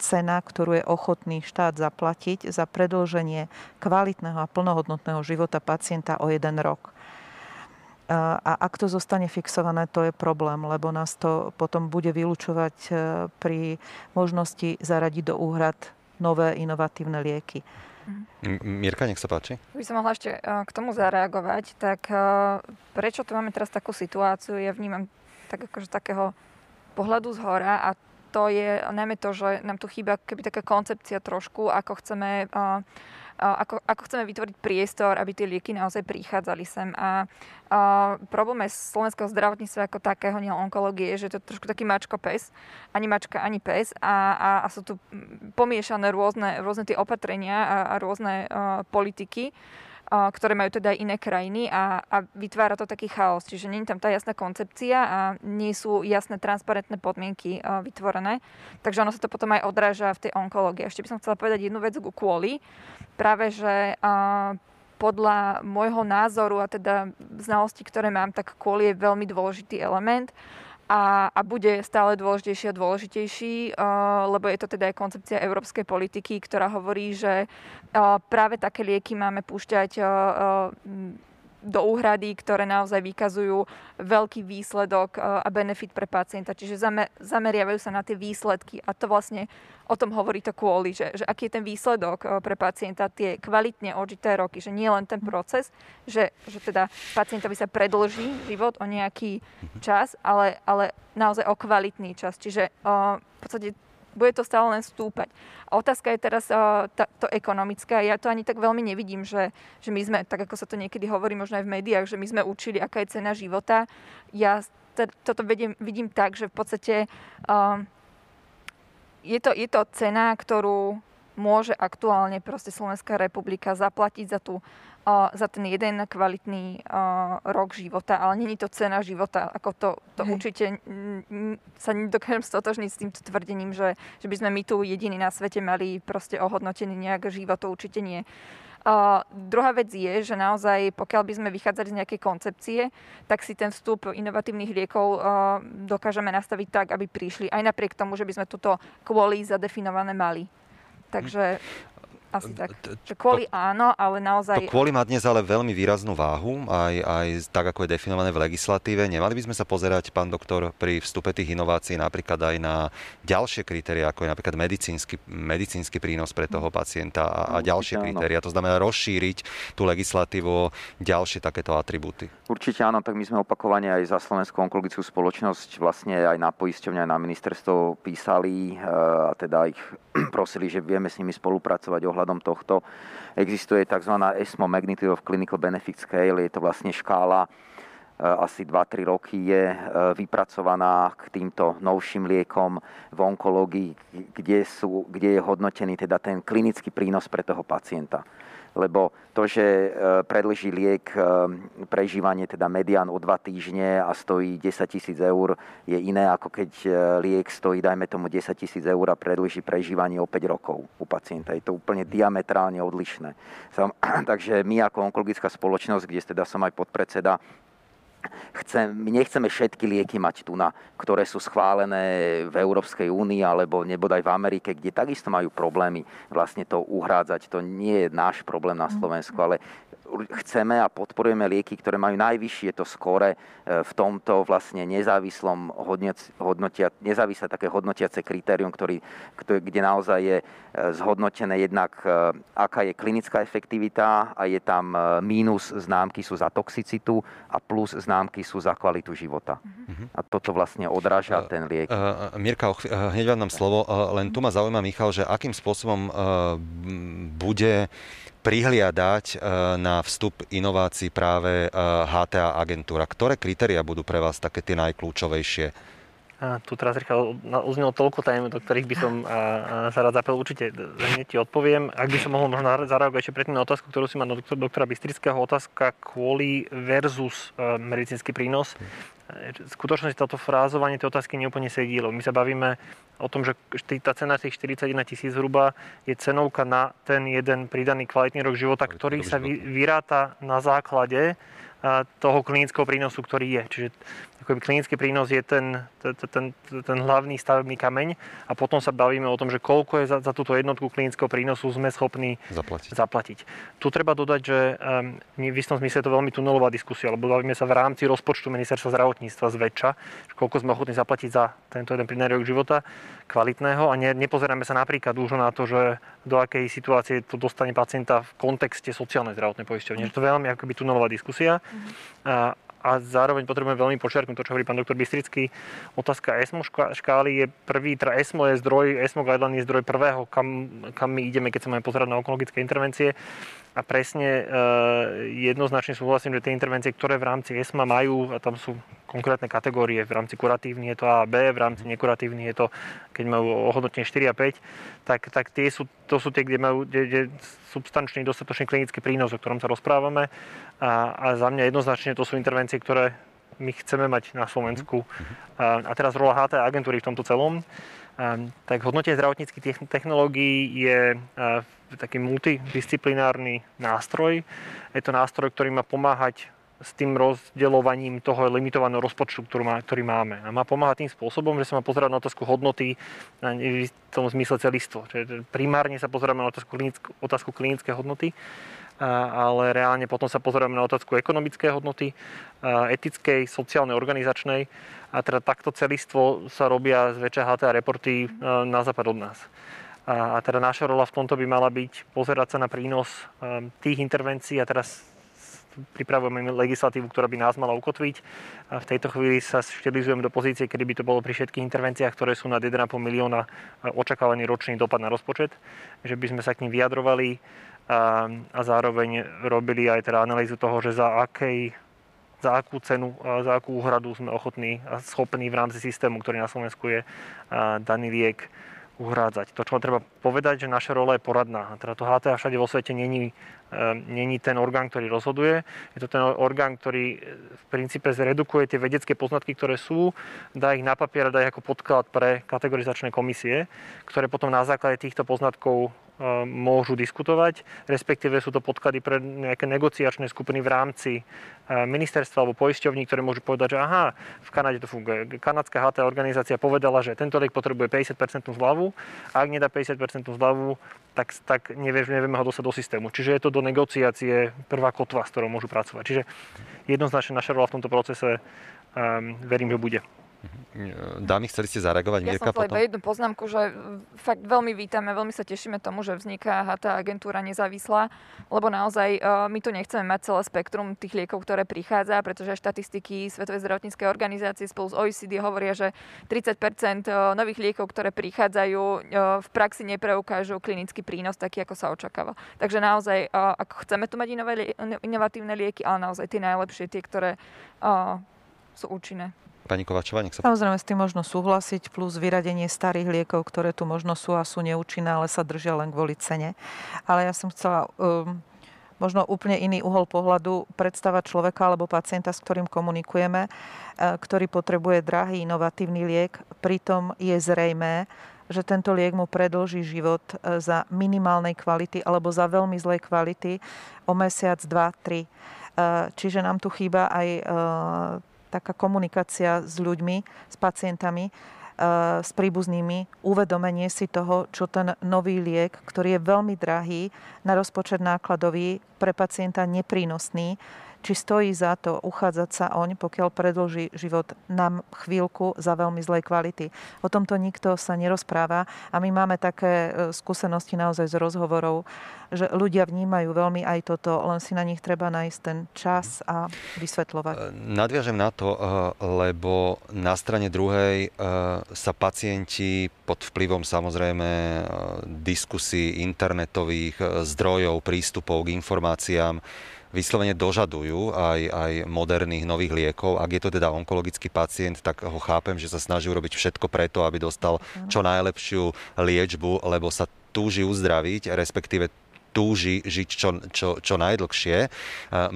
cena, ktorú je ochotný štát zaplatiť za predlženie kvalitného a plnohodnotného života pacienta o jeden rok. E, a ak to zostane fixované, to je problém, lebo nás to potom bude vylúčovať pri možnosti zaradiť do úhrad nové inovatívne lieky. Mirka, nech sa páči. By som mohla ešte eh, k tomu zareagovať. Tak eh, prečo tu máme teraz takú situáciu, ja vnímam tak akože takého pohľadu z hora a to je najmä to, že nám tu chýba keby taká koncepcia trošku, ako chceme uh, ako, ako chceme vytvoriť priestor, aby tie lieky naozaj prichádzali sem. A, a problém je slovenského zdravotníctva ako takého, nie onkológie, že to je trošku taký mačko pes, ani mačka, ani pes. A, a, a sú tu pomiešané rôzne, rôzne tie opatrenia a, a rôzne a, politiky ktoré majú teda iné krajiny a, a vytvára to taký chaos. Čiže nie je tam tá jasná koncepcia a nie sú jasné transparentné podmienky vytvorené. Takže ono sa to potom aj odráža v tej onkológii. Ešte by som chcela povedať jednu vec kvôli. Práve, že podľa môjho názoru a teda znalosti, ktoré mám, tak kvôli je veľmi dôležitý element a, a bude stále dôležitejší a dôležitejší, uh, lebo je to teda aj koncepcia európskej politiky, ktorá hovorí, že uh, práve také lieky máme púšťať uh, do úhrady, ktoré naozaj vykazujú veľký výsledok e, a benefit pre pacienta. Čiže zameriavajú sa na tie výsledky a to vlastne o tom hovorí to kvôli, že, že aký je ten výsledok e, pre pacienta, tie kvalitne odžité roky, že nie len ten proces, že, že teda pacientovi sa predlží život o nejaký čas, ale, ale naozaj o kvalitný čas. Čiže uh, v podstate bude to stále len stúpať. A otázka je teraz uh, tá, to ekonomické. Ja to ani tak veľmi nevidím, že, že my sme, tak ako sa to niekedy hovorí možno aj v médiách, že my sme učili, aká je cena života. Ja t- toto vediem, vidím tak, že v podstate uh, je, to, je to cena, ktorú môže aktuálne proste Slovenská republika zaplatiť za tú za ten jeden kvalitný rok života, ale není to cena života. Ako to, to určite sa nedokážem stotožniť s týmto tvrdením, že, že by sme my tu jediní na svete mali proste ohodnotený nejak život, to určite nie. Uh, druhá vec je, že naozaj, pokiaľ by sme vychádzali z nejakej koncepcie, tak si ten vstup inovatívnych liekov uh, dokážeme nastaviť tak, aby prišli aj napriek tomu, že by sme toto kvôli zadefinované mali. Takže asi tak. Že kvôli to, áno, ale naozaj... To kvôli má dnes ale veľmi výraznú váhu, aj, aj tak, ako je definované v legislatíve. Nemali by sme sa pozerať, pán doktor, pri vstupe tých inovácií napríklad aj na ďalšie kritéria, ako je napríklad medicínsky, medicínsky prínos pre toho pacienta a, a ďalšie kritéria. To znamená rozšíriť tú legislatívu o ďalšie takéto atribúty. Určite áno, tak my sme opakovane aj za Slovenskú onkologickú spoločnosť vlastne aj na poisťovňa, aj na ministerstvo písali e, a teda ich prosili, že vieme s nimi spolupracovať ohľadom ohľadom tohto. Existuje tzv. ESMO Magnitude of Clinical Benefit Scale, je to vlastne škála e, asi 2-3 roky je e, vypracovaná k týmto novším liekom v onkológii, kde, sú, kde je hodnotený teda ten klinický prínos pre toho pacienta lebo to, že e, predlží liek e, prežívanie teda medián o dva týždne a stojí 10 tisíc eur, je iné ako keď e, liek stojí, dajme tomu 10 tisíc eur a predlží prežívanie o 5 rokov u pacienta. Je to úplne diametrálne odlišné. Takže my ako onkologická spoločnosť, kde teda som aj podpredseda, Chcem, my nechceme všetky lieky mať tu, na, ktoré sú schválené v Európskej únii alebo nebodaj v Amerike, kde takisto majú problémy vlastne to uhrádzať. To nie je náš problém na Slovensku, ale chceme a podporujeme lieky, ktoré majú najvyššie to skore e, v tomto vlastne nezávislom hodnotia, nezávislé také hodnotiace kritérium, ktorý, kde naozaj je e, zhodnotené jednak, e, aká je klinická efektivita a je tam mínus známky sú za toxicitu a plus známky sú za kvalitu života. Uh-huh. A toto vlastne odráža ten liek. Mirka, hneď vám dám slovo, len tu ma zaujíma, Michal, že akým spôsobom bude prihliadať e, na vstup inovácií práve HTA e, agentúra? Ktoré kritéria budú pre vás také tie najkľúčovejšie? Tu teraz Richard uznelo toľko tém, do ktorých by som sa rád zapel. Určite hneď ti odpoviem. Ak by som mohol možno zareagovať ešte predtým na otázku, ktorú si má doktor, doktora Bystrického, otázka kvôli versus uh, medicínsky prínos. V skutočnosti toto frázovanie tej otázky neúplne sedí, my sa bavíme o tom, že tá cena tých 41 tisíc zhruba je cenovka na ten jeden pridaný kvalitný rok života, ktorý sa vyráta na základe toho klinického prínosu, ktorý je. Čiže akoby klinický prínos je ten, ten, ten, ten hlavný stavebný kameň a potom sa bavíme o tom, že koľko je za, za túto jednotku klinického prínosu sme schopní zaplatiť. zaplatiť. Tu treba dodať, že um, v istom zmysle je to veľmi tunelová diskusia, lebo bavíme sa v rámci rozpočtu ministerstva zdravotníctva zväčša, koľko sme ochotní zaplatiť za tento jeden pridaný rok života kvalitného a ne, nepozeráme sa napríklad už na to, že do akej situácie to dostane pacienta v kontexte sociálnej zdravotnej poisťovne. Mm. To je veľmi akoby tunelová diskusia. Mm. A, a zároveň potrebujeme veľmi počiarknúť to, čo hovorí pán doktor Bystrický. Otázka ESMO škály je prvý, teda ESMO je zdroj, ESMO guideline je zdroj prvého, kam, kam my ideme, keď sa máme pozerať na onkologické intervencie. A presne jednoznačne súhlasím, že tie intervencie, ktoré v rámci ESMA majú, a tam sú konkrétne kategórie, v rámci kuratívny je to A a B, v rámci nekuratívny je to, keď majú ohodnotenie 4 a 5, tak, tak tie sú, to sú tie, kde majú kde, kde substančný, dostatočný klinický prínos, o ktorom sa rozprávame. A, a za mňa jednoznačne to sú intervencie, ktoré my chceme mať na Slovensku. A, a teraz rola HT agentúry v tomto celom. A, tak hodnotenie zdravotníckých technológií je a, taký multidisciplinárny nástroj. Je to nástroj, ktorý má pomáhať s tým rozdeľovaním toho limitovaného rozpočtu, ktorý, má, ktorý máme. A má pomáhať tým spôsobom, že sa má pozerať na otázku hodnoty v tom zmysle celistvo. Čiže primárne sa pozeráme na otázku, klinické, otázku klinické hodnoty, a, ale reálne potom sa pozeráme na otázku ekonomické hodnoty, a, etickej, sociálnej, organizačnej. A teda takto celistvo sa robia z VČHT a reporty na západ od nás. A, teda naša rola v tomto by mala byť pozerať sa na prínos tých intervencií a teraz pripravujeme legislatívu, ktorá by nás mala ukotviť. A v tejto chvíli sa štilizujem do pozície, kedy by to bolo pri všetkých intervenciách, ktoré sú nad 1,5 milióna očakávaný ročný dopad na rozpočet, že by sme sa k ním vyjadrovali a, a zároveň robili aj teda analýzu toho, že za akej za akú cenu, za akú úhradu sme ochotní a schopní v rámci systému, ktorý na Slovensku je daný liek uhrádzať. To, čo treba povedať, že naša rola je poradná. Teda to HTA všade vo svete není Ehm, není ten orgán, ktorý rozhoduje. Je to ten orgán, ktorý e, v princípe zredukuje tie vedecké poznatky, ktoré sú, dá ich na papier a dá ich ako podklad pre kategorizačné komisie, ktoré potom na základe týchto poznatkov E, môžu diskutovať, respektíve sú to podklady pre nejaké negociačné skupiny v rámci e, ministerstva alebo poisťovní, ktoré môžu povedať, že aha, v Kanade to funguje. Kanadská HT organizácia povedala, že tento liek potrebuje 50% zľavu a ak nedá 50% zľavu, tak, tak nevie, nevieme ho dostať do systému. Čiže je to do negociácie prvá kotva, s ktorou môžu pracovať. Čiže jednoznačne naša rola v tomto procese um, verím, že bude. Dámy, chceli ste zareagovať? Ja Mirka, som iba jednu poznámku, že fakt veľmi vítame, veľmi sa tešíme tomu, že vzniká tá agentúra nezávislá, lebo naozaj e, my tu nechceme mať celé spektrum tých liekov, ktoré prichádza, pretože štatistiky Svetovej zdravotníckej organizácie spolu s OECD hovoria, že 30 e, nových liekov, ktoré prichádzajú, e, v praxi nepreukážu klinický prínos taký, ako sa očakáva. Takže naozaj, ak chceme tu mať inovatívne lieky, ale naozaj tie najlepšie, tie, ktoré sú účinné. Pani Kovačová, nech sa... Samozrejme s tým možno súhlasiť, plus vyradenie starých liekov, ktoré tu možno sú a sú neúčinné, ale sa držia len kvôli cene. Ale ja som chcela um, možno úplne iný uhol pohľadu predstavať človeka alebo pacienta, s ktorým komunikujeme, uh, ktorý potrebuje drahý inovatívny liek. Pritom je zrejmé, že tento liek mu predlží život uh, za minimálnej kvality alebo za veľmi zlej kvality o mesiac, dva, tri. Uh, čiže nám tu chýba aj taká komunikácia s ľuďmi, s pacientami, eh, s príbuznými, uvedomenie si toho, čo ten nový liek, ktorý je veľmi drahý, na rozpočet nákladový, pre pacienta neprínosný, či stojí za to uchádzať sa oň, pokiaľ predlží život nám chvíľku za veľmi zlej kvality. O tomto nikto sa nerozpráva a my máme také e, skúsenosti naozaj z rozhovorov, že ľudia vnímajú veľmi aj toto, len si na nich treba nájsť ten čas a vysvetľovať. E, nadviažem na to, e, lebo na strane druhej sa pacienti pod vplyvom samozrejme diskusí internetových zdrojov, prístupov k informáciám vyslovene dožadujú aj, aj moderných nových liekov. Ak je to teda onkologický pacient, tak ho chápem, že sa snaží urobiť všetko preto, aby dostal čo najlepšiu liečbu, lebo sa túži uzdraviť, respektíve túži žiť čo, čo, čo najdlhšie.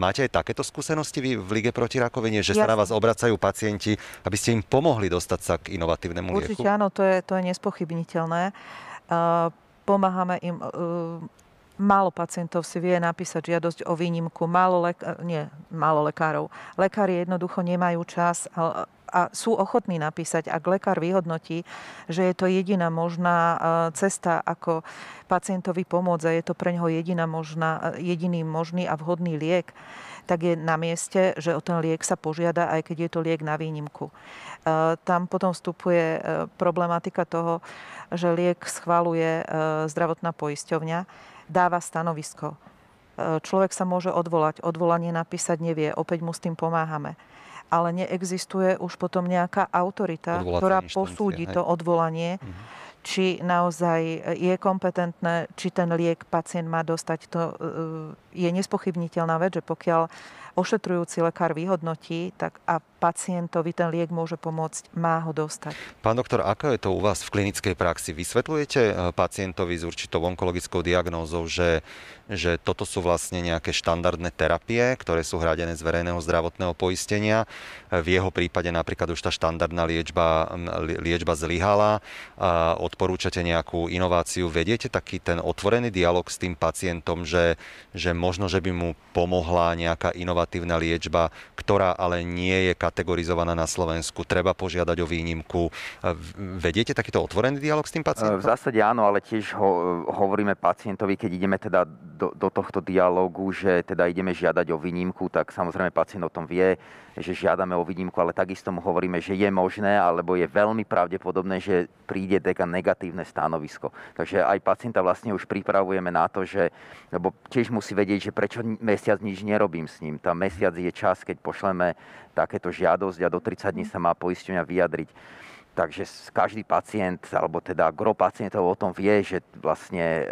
Máte aj takéto skúsenosti vy v Lige proti rakovine, že sa na vás obracajú pacienti, aby ste im pomohli dostať sa k inovatívnemu lieku? Určite áno, to je, to je nespochybniteľné. Pomáhame im Málo pacientov si vie napísať žiadosť o výnimku, málo, lek- nie, málo lekárov. Lekári jednoducho nemajú čas a, sú ochotní napísať, ak lekár vyhodnotí, že je to jediná možná e, cesta, ako pacientovi pomôcť a je to pre neho jediná možná, jediný možný a vhodný liek, tak je na mieste, že o ten liek sa požiada, aj keď je to liek na výnimku. E, tam potom vstupuje e, problematika toho, že liek schvaluje zdravotná poisťovňa dáva stanovisko. E, človek sa môže odvolať, odvolanie napísať nevie, opäť mu s tým pomáhame. Ale neexistuje už potom nejaká autorita, ktorá posúdi hej. to odvolanie. Mhm. Či naozaj je kompetentné, či ten liek pacient má dostať. To e, je nespochybniteľná vec, že pokiaľ ošetrujúci lekár vyhodnotí tak a pacientovi ten liek môže pomôcť, má ho dostať. Pán doktor, ako je to u vás v klinickej praxi? Vysvetľujete eh, pacientovi s určitou onkologickou diagnózou, že, že toto sú vlastne nejaké štandardné terapie, ktoré sú hradené z verejného zdravotného poistenia. V jeho prípade napríklad už tá štandardná liečba, liečba zlyhala. Odporúčate nejakú inováciu. Vediete taký ten otvorený dialog s tým pacientom, že, že možno, že by mu pomohla nejaká inovatívna liečba, ktorá ale nie je kategorizovaná na Slovensku, treba požiadať o výnimku. Vediete takýto otvorený dialog s tým pacientom? V zásade áno, ale tiež ho, hovoríme pacientovi, keď ideme teda do, do tohto dialogu, že teda ideme žiadať o výnimku, tak samozrejme pacient o tom vie, že žiadame o výnimku, ale takisto mu hovoríme, že je možné, alebo je veľmi pravdepodobné, že príde deka negatívne stanovisko. Takže aj pacienta vlastne už pripravujeme na to, že, lebo tiež musí vedieť, že prečo mesiac nič nerobím s ním. Tá mesiac je čas, keď pošleme takéto žiadosť a do 30 dní sa má poisťovňa vyjadriť. Takže každý pacient, alebo teda gro pacientov o tom vie, že vlastne e,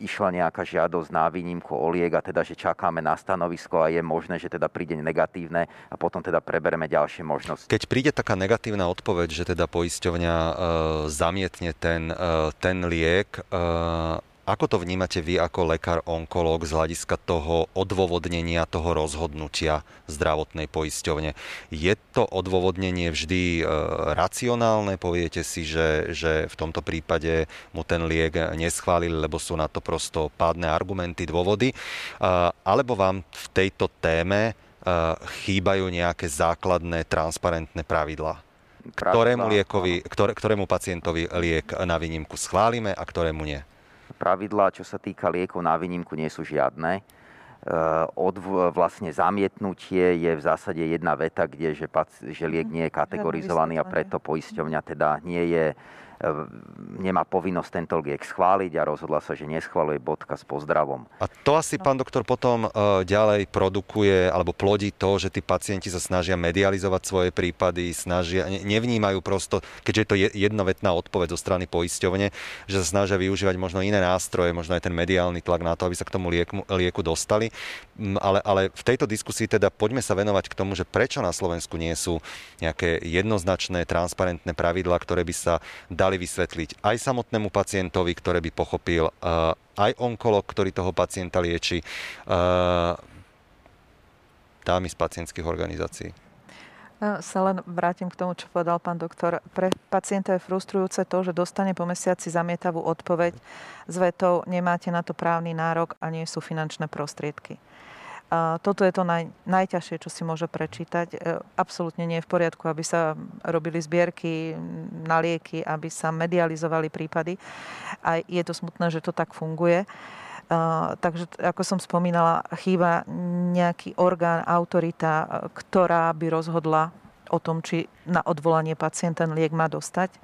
išla nejaká žiadosť na výnimku o liek a teda, že čakáme na stanovisko a je možné, že teda príde negatívne a potom teda prebereme ďalšie možnosti. Keď príde taká negatívna odpoveď, že teda poisťovňa e, zamietne ten, e, ten liek, e, ako to vnímate vy ako lekár-onkológ z hľadiska toho odôvodnenia toho rozhodnutia zdravotnej poisťovne? Je to odôvodnenie vždy e, racionálne? Poviete si, že, že v tomto prípade mu ten liek neschválili, lebo sú na to prosto pádne argumenty, dôvody? E, alebo vám v tejto téme e, chýbajú nejaké základné transparentné pravidlá? Ktorému, liekovi, ktoré, ktorému pacientovi liek na výnimku schválime a ktorému nie? Pravidlá, čo sa týka liekov na výnimku, nie sú žiadne. E, od vlastne zamietnutie je v zásade jedna veta, kde že, že liek nie je kategorizovaný a preto poisťovňa teda nie je nemá povinnosť tento liek schváliť a rozhodla sa, že neschváluje bodka s pozdravom. A to asi, pán doktor, potom e, ďalej produkuje alebo plodí to, že tí pacienti sa snažia medializovať svoje prípady, snažia, nevnímajú prosto, keďže je to jednovetná odpoveď zo strany poisťovne, že sa snažia využívať možno iné nástroje, možno aj ten mediálny tlak na to, aby sa k tomu lieku, lieku dostali. Ale, ale v tejto diskusii teda poďme sa venovať k tomu, že prečo na Slovensku nie sú nejaké jednoznačné, transparentné pravidlá, ktoré by sa dali dali vysvetliť aj samotnému pacientovi, ktoré by pochopil, uh, aj onkolog, ktorý toho pacienta lieči, dámy z pacientských organizácií. Sa len vrátim k tomu, čo povedal pán doktor. Pre pacienta je frustrujúce to, že dostane po mesiaci zamietavú odpoveď s vetou nemáte na to právny nárok a nie sú finančné prostriedky. Toto je to naj, najťažšie, čo si môže prečítať. E, absolútne nie je v poriadku, aby sa robili zbierky na lieky, aby sa medializovali prípady. A je to smutné, že to tak funguje. Uh, takže, ako som spomínala, chýba nejaký orgán, autorita, ktorá by rozhodla o tom, či na odvolanie pacient ten liek má dostať.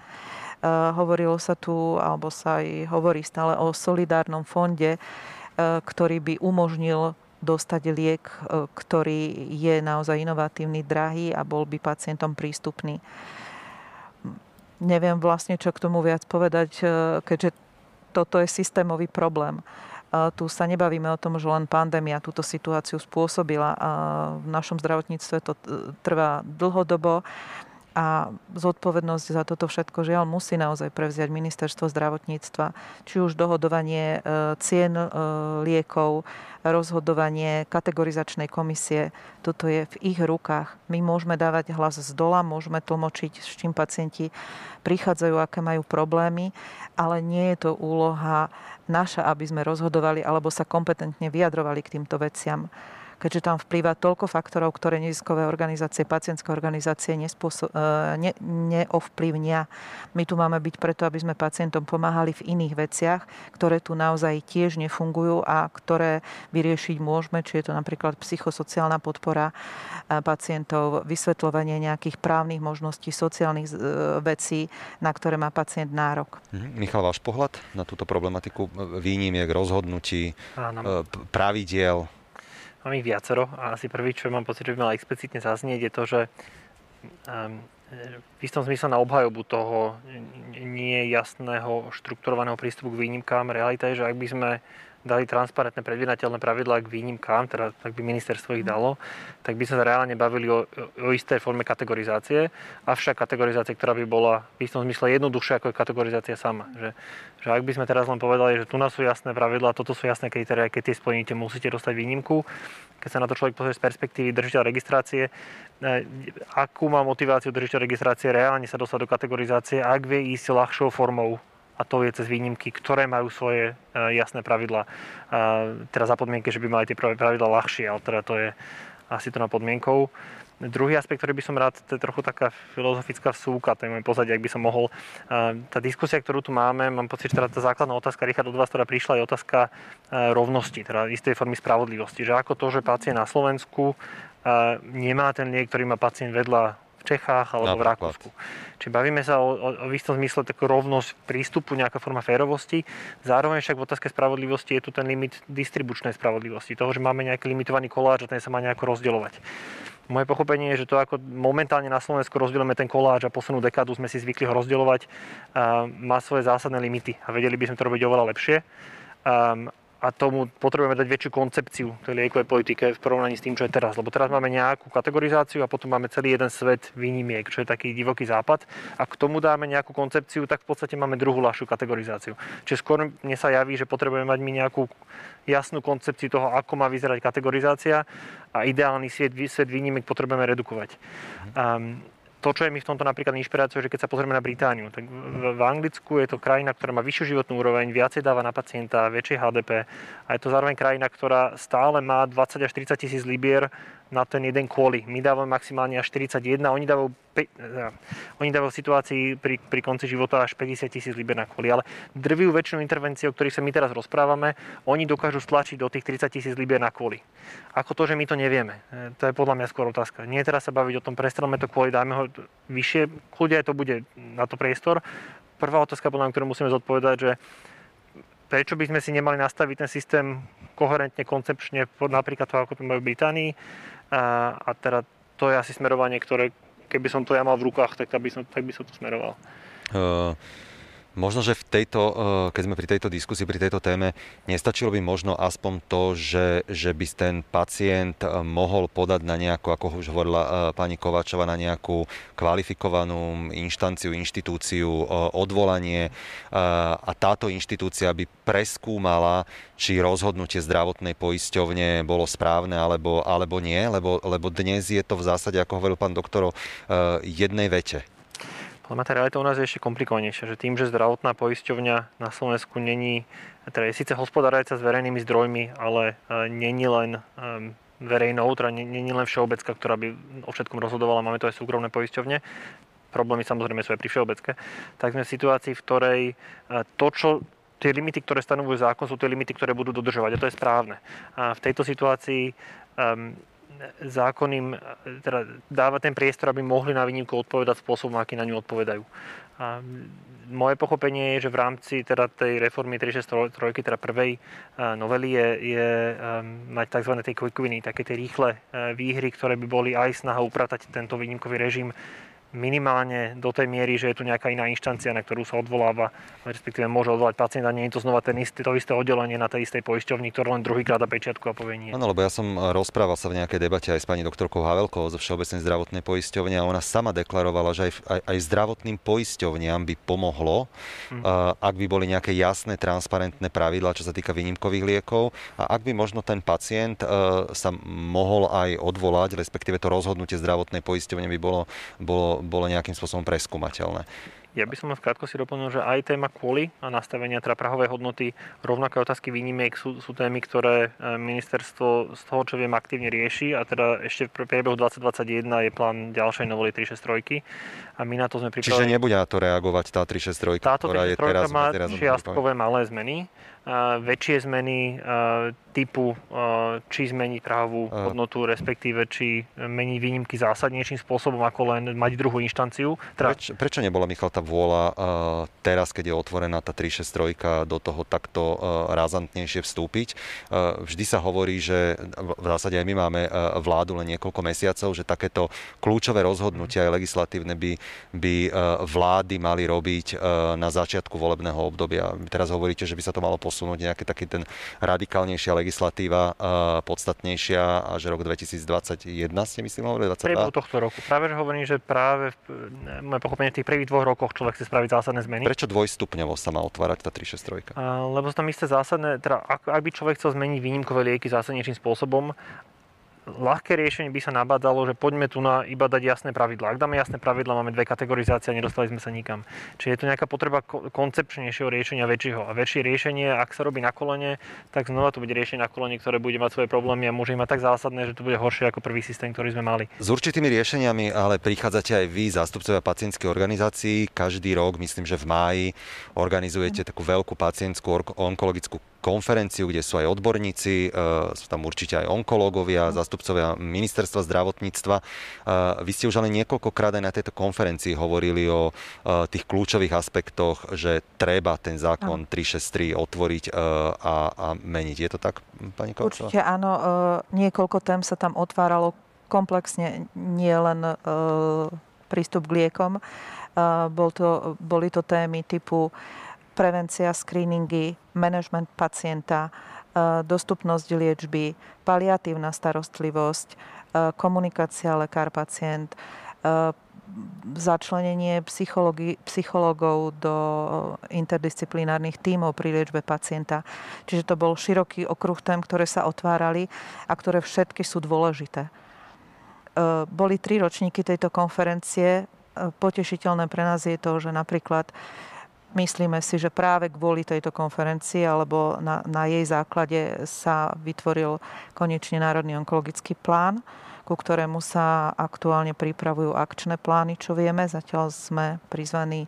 Hovorilo sa tu, alebo sa aj hovorí stále o solidárnom fonde, ktorý by umožnil dostať liek, e, ktorý je naozaj inovatívny, drahý a bol by pacientom prístupný. Neviem vlastne, čo k tomu viac povedať, e, keďže toto je systémový problém. E, tu sa nebavíme o tom, že len pandémia túto situáciu spôsobila. V našom zdravotníctve to trvá dlhodobo a zodpovednosť za toto všetko žiaľ musí naozaj prevziať ministerstvo zdravotníctva, či už dohodovanie e, cien e, liekov, rozhodovanie kategorizačnej komisie. Toto je v ich rukách. My môžeme dávať hlas z dola, môžeme tlmočiť, s čím pacienti prichádzajú, aké majú problémy, ale nie je to úloha naša, aby sme rozhodovali alebo sa kompetentne vyjadrovali k týmto veciam keďže tam vplýva toľko faktorov, ktoré neziskové organizácie, pacientské organizácie nespôso- e, ne, neovplyvnia. My tu máme byť preto, aby sme pacientom pomáhali v iných veciach, ktoré tu naozaj tiež nefungujú a ktoré vyriešiť môžeme, či je to napríklad psychosociálna podpora e, pacientov, vysvetľovanie nejakých právnych možností, sociálnych e, vecí, na ktoré má pacient nárok. Mhm. Michal, váš pohľad na túto problematiku výnimiek, rozhodnutí, Áno. pravidiel, Mám ich viacero a asi prvý, čo mám pocit, že by mal explicitne zaznieť, je to, že um, v istom zmysle na obhajobu toho nie jasného štrukturovaného prístupu k výnimkám. Realita je, že ak by sme dali transparentné, predvídateľné pravidlá k výnimkám, teda tak by ministerstvo ich dalo, tak by sa reálne bavili o, o istej forme kategorizácie, avšak kategorizácie, ktorá by bola v istom zmysle jednoduchšia ako je kategorizácia sama. Že, že ak by sme teraz len povedali, že tu nás sú jasné pravidlá, toto sú jasné kritéria, keď tie splníte, musíte dostať výnimku, keď sa na to človek pozrie z perspektívy držiteľa registrácie, e, akú má motiváciu držiteľ registrácie reálne sa dostať do kategorizácie, ak vie ísť ľahšou formou a to je cez výnimky, ktoré majú svoje e, jasné pravidla. Teda za podmienky, že by mali tie pravidla ľahšie, ale teda to je asi to na podmienkou. Druhý aspekt, ktorý by som rád, to je trochu taká filozofická vsúka, to je môj pozadie, ak by som mohol. Tá diskusia, ktorú tu máme, mám pocit, že teda tá základná otázka, Richard, od vás, ktorá prišla, je otázka e, rovnosti, teda istej formy spravodlivosti. Že ako to, že pacient na Slovensku nemá ten liek, ktorý má pacient vedľa v Čechách alebo Napríklad. v Rakúsku. Čiže bavíme sa o, o, o istom zmysle takú rovnosť prístupu, nejaká forma férovosti. Zároveň však v otázke spravodlivosti je tu ten limit distribučnej spravodlivosti, toho, že máme nejaký limitovaný koláč a ten sa má nejako rozdielovať. Moje pochopenie je, že to ako momentálne na Slovensku rozdielujeme ten koláč a poslednú dekádu sme si zvykli ho rozdielovať, má svoje zásadné limity a vedeli by sme to robiť oveľa lepšie. Um, a tomu potrebujeme dať väčšiu koncepciu tej liekovej politike v porovnaní s tým, čo je teraz. Lebo teraz máme nejakú kategorizáciu a potom máme celý jeden svet výnimiek, čo je taký divoký západ. A k tomu dáme nejakú koncepciu, tak v podstate máme druhú ľahšiu kategorizáciu. Čiže skôr mne sa javí, že potrebujeme mať my nejakú jasnú koncepciu toho, ako má vyzerať kategorizácia a ideálny svet, svet výnimiek potrebujeme redukovať. Um, to, čo je mi v tomto napríklad inšpiráciou, že keď sa pozrieme na Britániu, tak v, Anglicku je to krajina, ktorá má vyššiu životnú úroveň, viacej dáva na pacienta, väčšie HDP a je to zároveň krajina, ktorá stále má 20 až 30 tisíc libier na ten jeden kvôli. My dávame maximálne až 41, oni dávajú, ja, oni dávajú situácii pri, pri konci života až 50 tisíc liber na kvôli. Ale drvivú väčšinu intervencií, o ktorých sa my teraz rozprávame, oni dokážu stlačiť do tých 30 tisíc liber na kvôli. Ako to, že my to nevieme? E, to je podľa mňa skôr otázka. Nie teraz sa baviť o tom, prestrelme to kvôli, dáme ho vyššie, kľudia to bude na to priestor. Prvá otázka, podľa ktorú musíme zodpovedať, že prečo by sme si nemali nastaviť ten systém koherentne, koncepčne, napríklad to, ako to majú v Británii, a, a teda to je asi smerovanie, ktoré keby som to ja mal v rukách, tak by som, tak by som to smeroval. Uh... Možno, že v tejto, eh, keď sme pri tejto diskusii, pri tejto téme, nestačilo by možno aspoň to, že, že by ten pacient eh, mohol podať na nejakú, ako už hovorila eh, pani Kovačova, na nejakú kvalifikovanú inštanciu, inštitúciu, odvolanie a táto inštitúcia by preskúmala, či rozhodnutie zdravotnej poisťovne bolo správne alebo, alebo nie, lebo, lebo dnes je to v zásade, ako hovoril pán doktor, jednej vete. Ale tá realita u nás je ešte komplikovanejšia, že tým, že zdravotná poisťovňa na Slovensku není, teda je síce hospodárajca s verejnými zdrojmi, ale e, není len verejnou, teda není len všeobecka, ktorá by o všetkom rozhodovala, máme to aj súkromné poisťovne, problémy samozrejme sú aj pri všeobecke, tak sme v situácii, v ktorej e, to, čo tie limity, ktoré stanovujú zákon, sú tie limity, ktoré budú dodržovať a to je správne. A v tejto situácii um, zákonným, teda dáva ten priestor, aby mohli na výnimku odpovedať spôsobom, aký na ňu odpovedajú. A moje pochopenie je, že v rámci teda tej reformy 363, teda prvej novely je, je mať tzv. tej quick winy, také tie rýchle výhry, ktoré by boli aj snaha upratať tento výnimkový režim minimálne do tej miery, že je tu nejaká iná inštancia, na ktorú sa odvoláva, respektíve môže odvolať pacient a nie je to znova ten istý, to isté oddelenie na tej istej poisťovni, ktoré len druhýkrát dá pečiatku a povie nie. Áno, lebo ja som rozprával sa v nejakej debate aj s pani doktorkou Havelkou zo Všeobecnej zdravotnej poisťovne a ona sama deklarovala, že aj, aj, aj zdravotným poisťovniam by pomohlo, hm. ak by boli nejaké jasné, transparentné pravidlá, čo sa týka výnimkových liekov a ak by možno ten pacient sa mohol aj odvolať, respektíve to rozhodnutie zdravotnej poisťovne by bolo, bolo bolo nejakým spôsobom preskúmateľné. Ja by som v krátkosti doplnil, že aj téma kvôli a nastavenia teda prahovej hodnoty, rovnaké otázky výnimiek sú, sú témy, ktoré e, ministerstvo z toho, čo viem, aktívne rieši a teda ešte v priebehu 2021 je plán ďalšej novely 363 a my na to sme pripravili. Čiže nebude na to reagovať tá 363, Táto ktorá je teraz, má teraz čiastkové malé zmeny, väčšie zmeny typu, či zmeniť právovú hodnotu, respektíve či meniť výnimky zásadnejším spôsobom, ako len mať druhú inštanciu. Teda... Preč, prečo nebola, Michal, tá vôľa teraz, keď je otvorená tá 363 do toho takto razantnejšie vstúpiť. Vždy sa hovorí, že v zásade aj my máme vládu len niekoľko mesiacov, že takéto kľúčové rozhodnutia aj legislatívne by, by vlády mali robiť na začiatku volebného obdobia. Teraz hovoríte, že by sa to malo posunúť nejaký taký ten radikálnejšia legislatíva, podstatnejšia až rok 2021 ste myslím hovorili, 22? tohto roku. Práve, že hovorím, že práve v, moje pochopenie v tých prvých dvoch rokoch človek chce spraviť zásadné zmeny. Prečo dvojstupňovo sa má otvárať tá 363? Lebo sú tam isté zásadné, teda ak, ak by človek chcel zmeniť výnimkové lieky zásadnejším spôsobom, ľahké riešenie by sa nabádalo, že poďme tu na iba dať jasné pravidlá. Ak dáme jasné pravidlá, máme dve kategorizácie a nedostali sme sa nikam. Čiže je tu nejaká potreba koncepčnejšieho riešenia väčšieho. A väčšie riešenie, ak sa robí na kolene, tak znova to bude riešenie na kolene, ktoré bude mať svoje problémy a môže mať tak zásadné, že to bude horšie ako prvý systém, ktorý sme mali. S určitými riešeniami ale prichádzate aj vy, zástupcovia pacientských organizácií. Každý rok, myslím, že v máji, organizujete takú veľkú pacientskú onkologickú konferenciu, kde sú aj odborníci, e, sú tam určite aj onkológovia, zástupcovia ministerstva zdravotníctva. E, vy ste už ale niekoľkokrát aj na tejto konferencii hovorili o e, tých kľúčových aspektoch, že treba ten zákon 363 otvoriť a, a meniť. Je to tak, pani Kovcová? Určite áno. Niekoľko tém sa tam otváralo komplexne, nie len prístup k liekom. Bol to, boli to témy typu prevencia, screeningy, management pacienta, e, dostupnosť liečby, paliatívna starostlivosť, e, komunikácia lekár-pacient, e, začlenenie psychológov do interdisciplinárnych tímov pri liečbe pacienta. Čiže to bol široký okruh tém, ktoré sa otvárali a ktoré všetky sú dôležité. Boli tri ročníky tejto konferencie. Potešiteľné pre nás je to, že napríklad Myslíme si, že práve kvôli tejto konferencii alebo na, na jej základe sa vytvoril konečne Národný onkologický plán, ku ktorému sa aktuálne pripravujú akčné plány, čo vieme. Zatiaľ sme prizvaní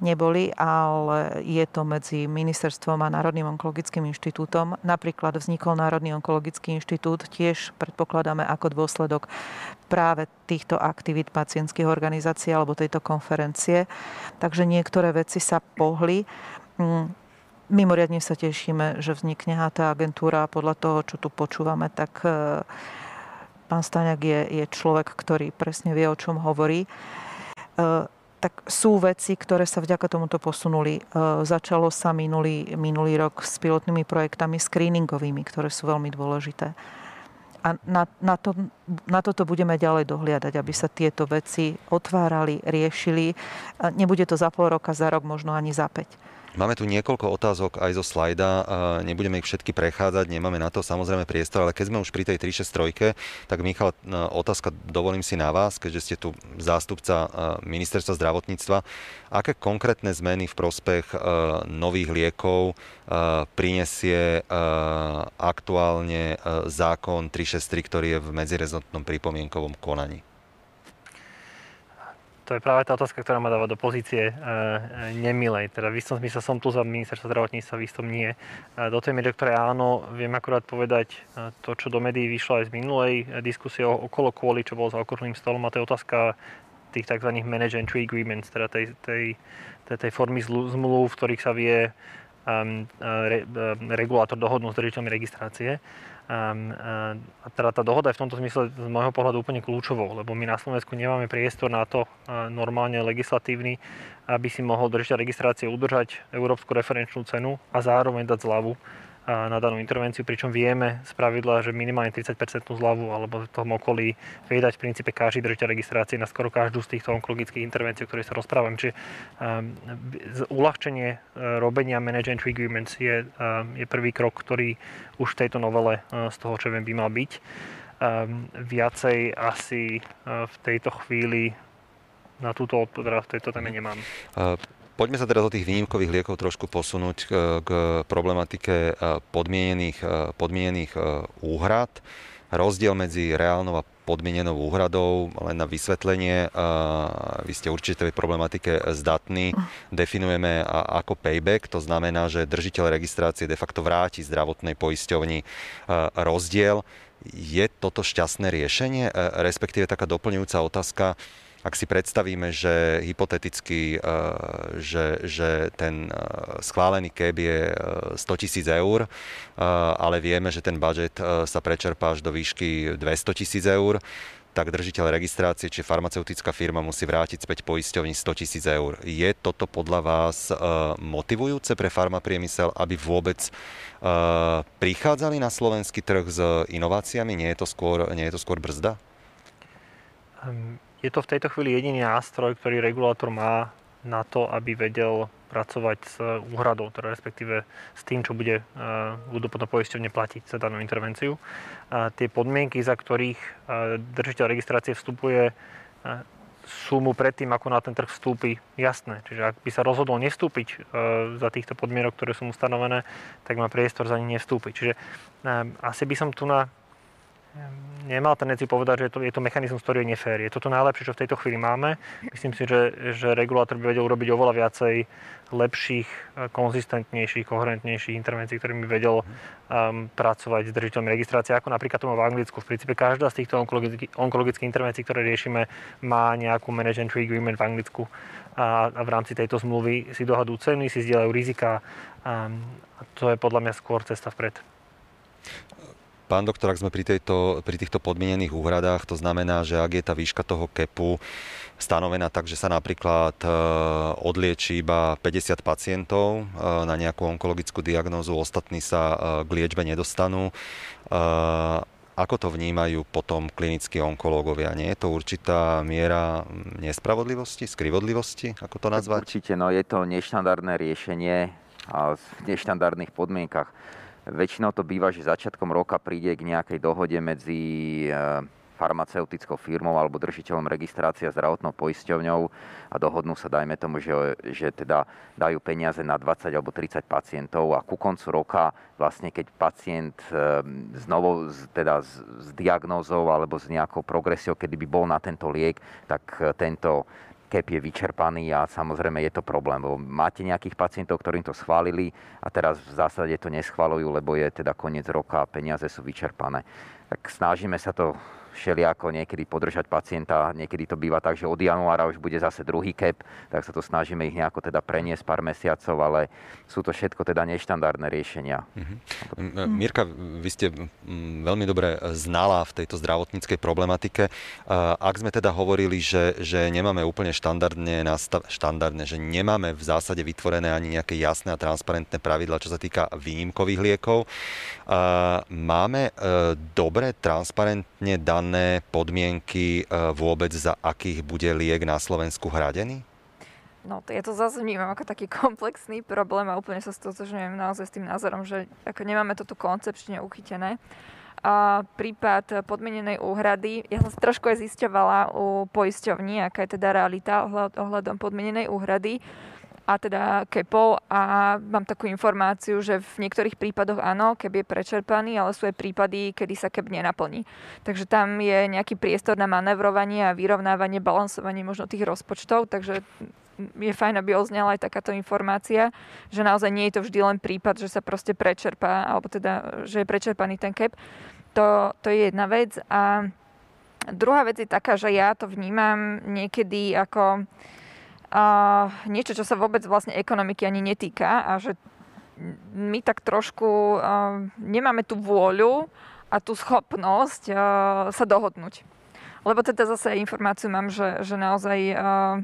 neboli, ale je to medzi ministerstvom a Národným onkologickým inštitútom. Napríklad vznikol Národný onkologický inštitút tiež predpokladáme ako dôsledok práve týchto aktivít pacientských organizácií alebo tejto konferencie. Takže niektoré veci sa pohli. Mm, mimoriadne sa tešíme, že vznikne HT agentúra a podľa toho, čo tu počúvame, tak e, pán Staňak je, je človek, ktorý presne vie, o čom hovorí. Tak sú veci, ktoré sa vďaka tomuto posunuli. E, začalo sa minulý, minulý rok s pilotnými projektami screeningovými, ktoré sú veľmi dôležité. A na, na, to, na toto budeme ďalej dohliadať, aby sa tieto veci otvárali, riešili. Nebude to za pol roka, za rok, možno ani za päť. Máme tu niekoľko otázok aj zo slajda, nebudeme ich všetky prechádzať, nemáme na to samozrejme priestor, ale keď sme už pri tej 363, tak Michal, otázka dovolím si na vás, keďže ste tu zástupca ministerstva zdravotníctva. Aké konkrétne zmeny v prospech nových liekov prinesie aktuálne zákon 363, ktorý je v medzirezortnom pripomienkovom konaní? To je práve tá otázka, ktorá ma dáva do pozície e, e, nemilej. Teda v istom zmysle som tu za ministerstvo zdravotníctva, v istom nie. E, do tej miery, ktoré áno, viem akurát povedať to, čo do médií vyšlo aj z minulej diskusie okolo kvôli, čo bolo za okrúhlym stolom, a to je otázka tých tzv. manage entry agreements, teda tej, tej, tej, tej formy zmluv, v ktorých sa vie um, re, regulátor dohodnúť s držiteľmi registrácie. Um, a teda tá dohoda je v tomto zmysle z môjho pohľadu úplne kľúčovou, lebo my na Slovensku nemáme priestor na to normálne legislatívny, aby si mohol držiteľ registrácie udržať európsku referenčnú cenu a zároveň dať zľavu na danú intervenciu, pričom vieme z pravidla, že minimálne 30% zľavu alebo v tom okolí vie dať v princípe každý držiteľ registrácie na skoro každú z týchto onkologických intervencií, o ktorých sa rozprávam. Čiže um, uľahčenie uh, robenia manage entry agreements je, um, je prvý krok, ktorý už v tejto novele uh, z toho, čo viem, by mal byť. Um, viacej asi uh, v tejto chvíli na túto odpoveď v tejto téme nemám. Poďme sa teraz do tých výnimkových liekov trošku posunúť k, k problematike e, podmienených, e, podmienených e, úhrad. Rozdiel medzi reálnou a podmienenou úhradou, len na vysvetlenie, vy ste určite tej problematike zdatní, definujeme ako payback, to znamená, že držiteľ registrácie de facto vráti zdravotnej poisťovni rozdiel. Je toto šťastné riešenie, respektíve taká doplňujúca otázka, ak si predstavíme, že hypoteticky, že, že ten schválený keb je 100 tisíc eur, ale vieme, že ten budget sa prečerpá až do výšky 200 tisíc eur, tak držiteľ registrácie či farmaceutická firma musí vrátiť späť poisťovni 100 tisíc eur. Je toto podľa vás motivujúce pre farmapriemysel, aby vôbec prichádzali na slovenský trh s inováciami? Nie je to skôr, nie je to skôr brzda? Um, je to v tejto chvíli jediný nástroj, ktorý regulátor má na to, aby vedel pracovať s úhradou, teda respektíve s tým, čo bude, budú potom poisťovne platiť za danú intervenciu. A tie podmienky, za ktorých držiteľ registrácie vstupuje, sú mu predtým, ako na ten trh vstúpi, jasné. Čiže ak by sa rozhodol nevstúpiť za týchto podmienok, ktoré sú mu stanovené, tak má priestor za nich nevstúpiť. Čiže asi by som tu na nemal tendenciu povedať, že je to, je to mechanizmus, ktorý je nefér. Je to to najlepšie, čo v tejto chvíli máme. Myslím si, že, že regulátor by vedel urobiť oveľa viacej lepších, konzistentnejších, koherentnejších intervencií, ktorými vedel um, pracovať s držiteľmi registrácie, ako napríklad tomu v Anglicku. V princípe každá z týchto onkologických, onkologických intervencií, ktoré riešime, má nejakú manage agreement v Anglicku a, a v rámci tejto zmluvy si dohadú ceny, si zdieľajú rizika. Um, a to je podľa mňa skôr cesta vpred. Pán doktor, ak sme pri, tejto, pri týchto podmienených úhradách, to znamená, že ak je tá výška toho kepu stanovená tak, že sa napríklad e, odlieči iba 50 pacientov e, na nejakú onkologickú diagnózu, ostatní sa e, k liečbe nedostanú, ako to vnímajú potom klinickí onkológovia? Nie je to určitá miera nespravodlivosti, skrivodlivosti, ako to nazvať? Určite, no je to neštandardné riešenie a v neštandardných podmienkach. Väčšinou to býva, že začiatkom roka príde k nejakej dohode medzi e, farmaceutickou firmou alebo držiteľom registrácia zdravotnou poisťovňou a dohodnú sa, dajme tomu, že, že teda dajú peniaze na 20 alebo 30 pacientov a ku koncu roka vlastne keď pacient znovu teda s, s diagnózou alebo s nejakou progresiou, kedy by bol na tento liek, tak e, tento cap je vyčerpaný a samozrejme je to problém. Lebo máte nejakých pacientov, ktorým to schválili a teraz v zásade to neschvalujú, lebo je teda koniec roka a peniaze sú vyčerpané. Tak snažíme sa to všelijako niekedy podržať pacienta. Niekedy to býva tak, že od januára už bude zase druhý cap, tak sa to snažíme ich nejako teda preniesť pár mesiacov, ale sú to všetko teda neštandardné riešenia. Mm-hmm. Mirka, vy ste veľmi dobre znala v tejto zdravotníckej problematike. Ak sme teda hovorili, že, že nemáme úplne štandardne, nastav, štandardne, že nemáme v zásade vytvorené ani nejaké jasné a transparentné pravidla, čo sa týka výnimkových liekov, máme e, dobre, transparentne dané podmienky e, vôbec, za akých bude liek na Slovensku hradený? No, to ja to zase vnímam ako taký komplexný problém a úplne sa stotožňujem naozaj s tým názorom, že ako nemáme toto koncepčne uchytené. A prípad podmienenej úhrady, ja som trošku aj zisťovala u poisťovní, aká je teda realita ohľadom podmienenej úhrady a teda kepov a mám takú informáciu, že v niektorých prípadoch áno, keb je prečerpaný, ale sú aj prípady, kedy sa keb nenaplní. Takže tam je nejaký priestor na manevrovanie a vyrovnávanie, balansovanie možno tých rozpočtov, takže je fajn, aby oznala aj takáto informácia, že naozaj nie je to vždy len prípad, že sa proste prečerpá, alebo teda, že je prečerpaný ten kep. To, to je jedna vec. A druhá vec je taká, že ja to vnímam niekedy ako uh, niečo, čo sa vôbec vlastne ekonomiky ani netýka a že my tak trošku uh, nemáme tú vôľu a tú schopnosť uh, sa dohodnúť. Lebo teda zase informáciu mám, že, že naozaj uh,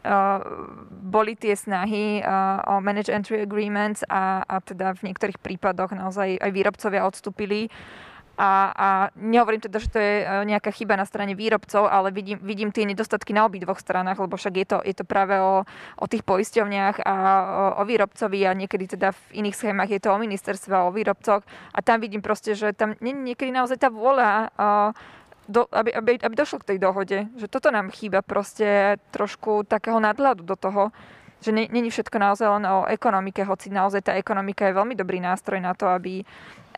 Uh, boli tie snahy uh, o manage entry agreements a, a teda v niektorých prípadoch naozaj aj výrobcovia odstúpili a, a nehovorím teda, že to je e, nejaká chyba na strane výrobcov, ale vidím, vidím tie nedostatky na obidvoch stranách, lebo však je to, je to práve o, o tých poisťovniach a o, o výrobcovi a niekedy teda v iných schémach je to o ministerstve o výrobcoch a tam vidím proste, že tam nie niekedy naozaj tá vôľa do, aby, aby, aby došlo k tej dohode. Že toto nám chýba proste trošku takého nadhľadu do toho, že není všetko naozaj len o ekonomike, hoci naozaj tá ekonomika je veľmi dobrý nástroj na to, aby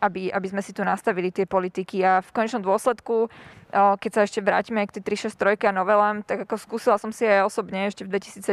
aby, aby sme si tu nastavili tie politiky. A v konečnom dôsledku, keď sa ešte vrátime k tej 363 a novelám, tak ako skúsila som si aj osobne ešte v 2017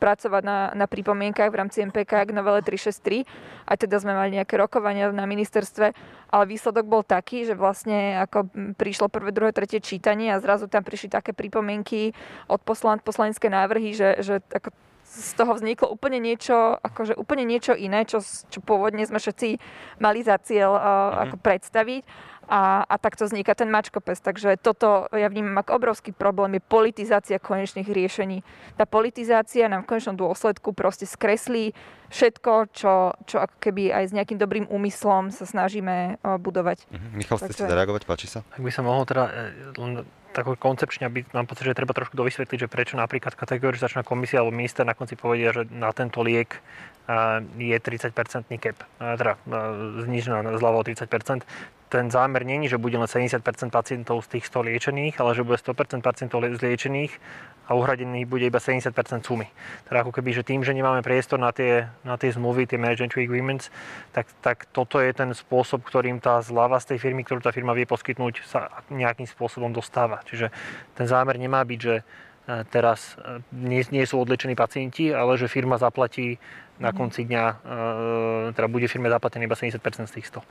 pracovať na, na pripomienkach v rámci MPK k novele 363. Aj teda sme mali nejaké rokovania na ministerstve, ale výsledok bol taký, že vlastne ako prišlo prvé, druhé, tretie čítanie a zrazu tam prišli také pripomienky od poslan, poslanecké návrhy, že, že ako z toho vzniklo úplne niečo, akože úplne niečo iné, čo, čo pôvodne sme všetci mali za cieľ uh, mm-hmm. ako predstaviť. A, a takto vzniká ten mačkopes. Takže toto ja vnímam ako obrovský problém, je politizácia konečných riešení. Tá politizácia nám v konečnom dôsledku proste skreslí všetko, čo, čo ako keby aj s nejakým dobrým úmyslom sa snažíme uh, budovať. Mm-hmm. Michal, chcete zareagovať? Páči sa? Ak by som mohol teda len tako koncepčne, aby mám pocit, že treba trošku dovysvetliť, že prečo napríklad kategorizačná komisia alebo minister na konci povedia, že na tento liek je 30-percentný cap, teda znižená zľava o 30%. Ten zámer není, že bude len 70% pacientov z tých 100 liečených, ale že bude 100% pacientov zliečených a uhradených bude iba 70% sumy. Teda ako keby, že tým, že nemáme priestor na tie, na tie zmluvy, tie management agreements, tak, tak toto je ten spôsob, ktorým tá zľava z tej firmy, ktorú tá firma vie poskytnúť, sa nejakým spôsobom dostáva. Čiže ten zámer nemá byť, že e, teraz e, nie, nie sú odlečení pacienti, ale že firma zaplatí na mhm. konci dňa e, teda bude firme zaplatené iba 70% z tých 100.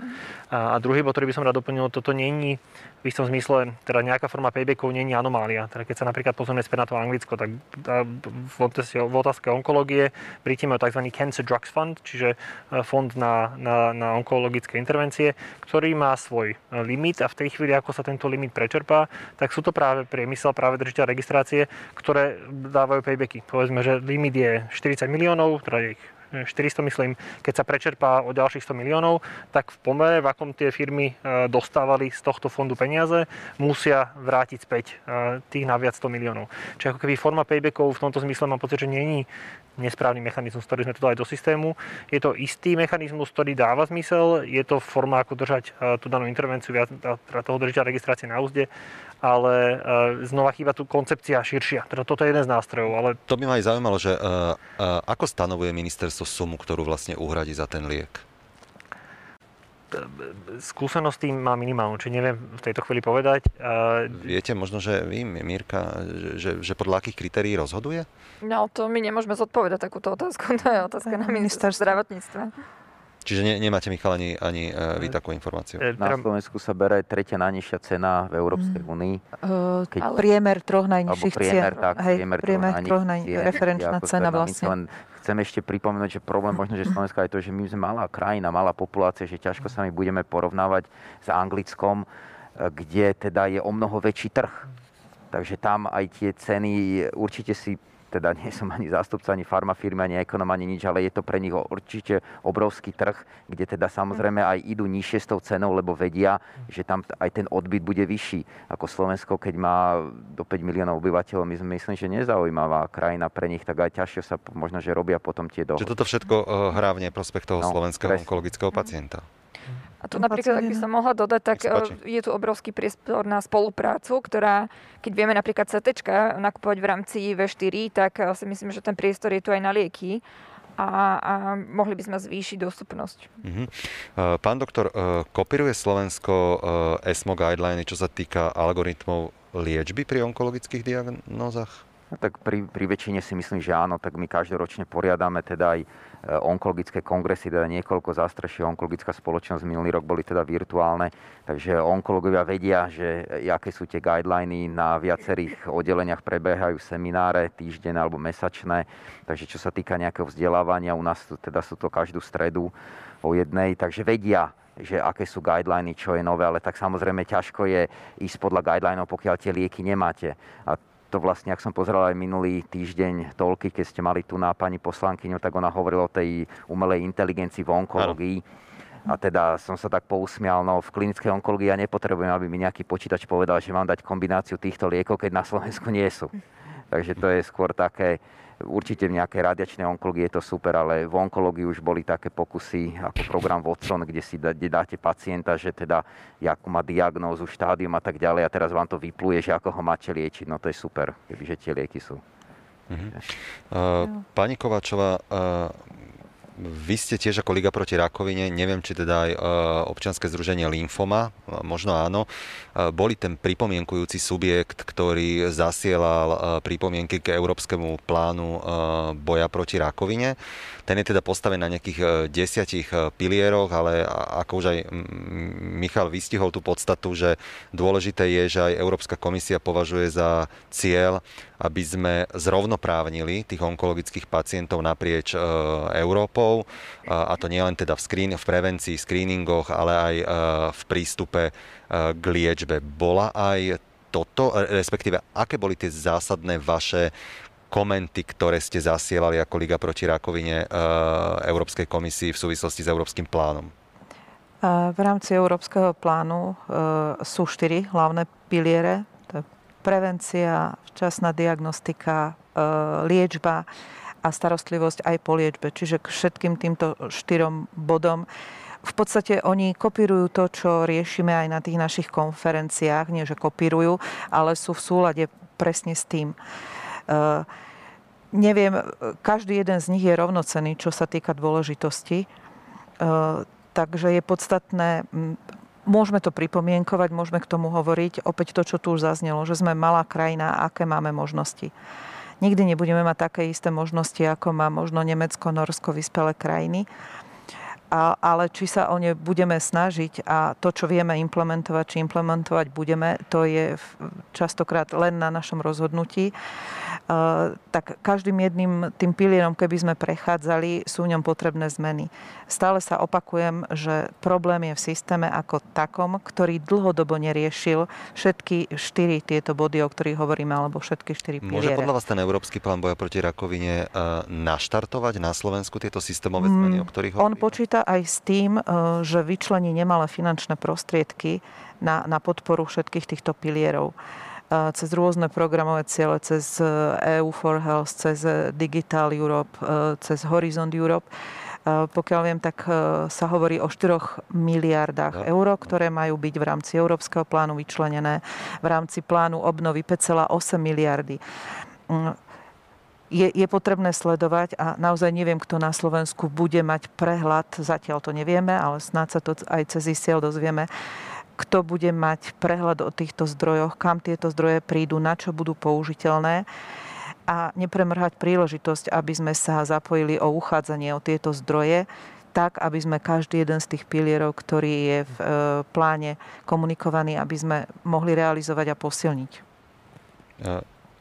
A, a druhý bod, ktorý by som rád doplnil, toto není v istom zmysle, teda nejaká forma paybackov není anomália. Teda keď sa napríklad pozrieme späť na to Anglicko, tak v, otázke onkológie Briti majú tzv. Cancer Drugs Fund, čiže e, fond na, na, na onkologické intervencie, ktorý má svoj e, limit a v tej chvíli, ako sa tento limit prečerpá, tak sú to práve priemysel, práve držiteľ registrácie, ktoré dávajú paybacky. Povedzme, že limit je 40 miliónov, teda ich 400 myslím, keď sa prečerpá o ďalších 100 miliónov, tak v pomere, v akom tie firmy e, dostávali z tohto fondu peniaze, musia vrátiť späť e, tých naviac 100 miliónov. Čiže ako keby forma paybackov v tomto zmysle mám pocit, že je nesprávny mechanizmus, ktorý sme tu dali do systému. Je to istý mechanizmus, ktorý dáva zmysel, je to forma, ako držať e, tú danú intervenciu, teda toho držiteľa registrácie na úzde, ale e, znova chýba tu koncepcia širšia. Teda toto je jeden z nástrojov. Ale... To by ma aj zaujímalo, že uh, uh, ako stanovuje ministerstvo sumu, ktorú vlastne uhradí za ten liek? skúsenosť tým má minimálnu, či neviem v tejto chvíli povedať. Viete možno, že vy, Mírka, že, že podľa akých kritérií rozhoduje? No, to my nemôžeme zodpovedať takúto otázku. To je otázka na ministerstvo zdravotníctva. Čiže ne, nemáte, Michal, ani, ani uh, vy takú informáciu? E, na Slovensku sa bere tretia najnižšia cena v Európskej únii. Uh, keď ale... Priemer troch najnižších priemer, cien. Tak, hej, priemer, priemer troch najnižších referenčná cena vlastne. Len chcem ešte pripomenúť, že problém možno, že Slovenska je to, že my sme malá krajina, malá populácia, že ťažko sa my budeme porovnávať s Anglickom, kde teda je o mnoho väčší trh. Takže tam aj tie ceny, určite si teda nie som ani zástupca, ani farmafirmy, ani ekonom, ani nič, ale je to pre nich určite obrovský trh, kde teda samozrejme aj idú nižšie s tou cenou, lebo vedia, že tam aj ten odbyt bude vyšší. Ako Slovensko, keď má do 5 miliónov obyvateľov, my sme myslím, že nezaujímavá krajina pre nich, tak aj ťažšie sa možno, že robia potom tie dohody. Že toto všetko eh, hrá v neprospech toho no, slovenského presne. onkologického pacienta. A tu napríklad, ak by som mohla dodať, tak je tu obrovský priestor na spoluprácu, ktorá, keď vieme napríklad CT nakupovať v rámci V4, tak eh, si myslím, že ten priestor je tu aj na lieky. A, a mohli by sme zvýšiť dostupnosť. Uh-huh. Pán doktor, kopíruje Slovensko ESMO guideliny, čo sa týka algoritmov liečby pri onkologických diagnózach? Tak pri, pri väčšine si myslím, že áno, tak my každoročne poriadame teda aj Eh, onkologické kongresy, teda niekoľko zástreší onkologická spoločnosť minulý rok boli teda virtuálne, takže onkologovia vedia, že aké sú tie guideliny, na viacerých oddeleniach prebiehajú semináre týždenné alebo mesačné, takže čo sa týka nejakého vzdelávania, u nás teda sú to každú stredu o jednej, takže vedia, že aké sú guideliny, čo je nové, ale tak samozrejme ťažko je ísť podľa guidelinov, pokiaľ tie lieky nemáte. A to vlastne, ak som pozeral aj minulý týždeň toľky, keď ste mali tu na pani poslankyňu, tak ona hovorila o tej umelej inteligencii v onkológii. A teda som sa tak pousmial, no v klinickej onkológii ja nepotrebujem, aby mi nejaký počítač povedal, že mám dať kombináciu týchto liekov, keď na Slovensku nie sú. Takže to je skôr také, Určite v nejakej radiačnej onkológii je to super, ale v onkológii už boli také pokusy ako program Watson, kde si dá, kde dáte pacienta, že teda ako má diagnózu, štádium a tak ďalej a teraz vám to vypluje, že ako ho máte liečiť. No to je super, kebyže tie lieky sú. Uh-huh. Uh, pani Kováčová, uh, vy ste tiež ako Liga proti rakovine, neviem, či teda aj občianske združenie Lymfoma, možno áno, boli ten pripomienkujúci subjekt, ktorý zasielal pripomienky k Európskemu plánu boja proti rakovine. Ten je teda postavený na nejakých desiatich pilieroch, ale ako už aj Michal vystihol tú podstatu, že dôležité je, že aj Európska komisia považuje za cieľ aby sme zrovnoprávnili tých onkologických pacientov naprieč e, Európou, a to nielen teda v, screen, v prevencii, screeningoch, ale aj e, v prístupe e, k liečbe. Bola aj toto, respektíve aké boli tie zásadné vaše komenty, ktoré ste zasielali ako Liga proti rakovine Európskej komisii v súvislosti s Európskym plánom? V rámci Európskeho plánu sú štyri hlavné piliere prevencia, včasná diagnostika, e, liečba a starostlivosť aj po liečbe. Čiže k všetkým týmto štyrom bodom v podstate oni kopírujú to, čo riešime aj na tých našich konferenciách. Nie, že kopírujú, ale sú v súlade presne s tým. Uh, neviem, každý jeden z nich je rovnocený, čo sa týka dôležitosti. Uh, takže je podstatné Môžeme to pripomienkovať, môžeme k tomu hovoriť. Opäť to, čo tu už zaznelo, že sme malá krajina, aké máme možnosti. Nikdy nebudeme mať také isté možnosti, ako má možno Nemecko, Norsko, vyspelé krajiny a, ale či sa o ne budeme snažiť a to, čo vieme implementovať, či implementovať budeme, to je častokrát len na našom rozhodnutí. Tak každým jedným tým pilierom, keby sme prechádzali, sú v ňom potrebné zmeny. Stále sa opakujem, že problém je v systéme ako takom, ktorý dlhodobo neriešil všetky štyri tieto body, o ktorých hovoríme, alebo všetky štyri piliere. Môže podľa vás ten Európsky plán boja proti rakovine naštartovať na Slovensku tieto systémové zmeny, mm, o ktorých hovoríme? On počíta aj s tým, že vyčlení nemalé finančné prostriedky na, na podporu všetkých týchto pilierov cez rôzne programové ciele, cez EU e for Health, cez Digital Europe, cez Horizon Europe. Pokiaľ viem, tak sa hovorí o 4 miliardách eur, ktoré majú byť v rámci Európskeho plánu vyčlenené, v rámci plánu obnovy 5,8 miliardy mm, je, je potrebné sledovať a naozaj neviem, kto na Slovensku bude mať prehľad, zatiaľ to nevieme, ale snáď sa to aj cez ISIEL dozvieme, kto bude mať prehľad o týchto zdrojoch, kam tieto zdroje prídu, na čo budú použiteľné a nepremrhať príležitosť, aby sme sa zapojili o uchádzanie o tieto zdroje, tak, aby sme každý jeden z tých pilierov, ktorý je v e, pláne komunikovaný, aby sme mohli realizovať a posilniť.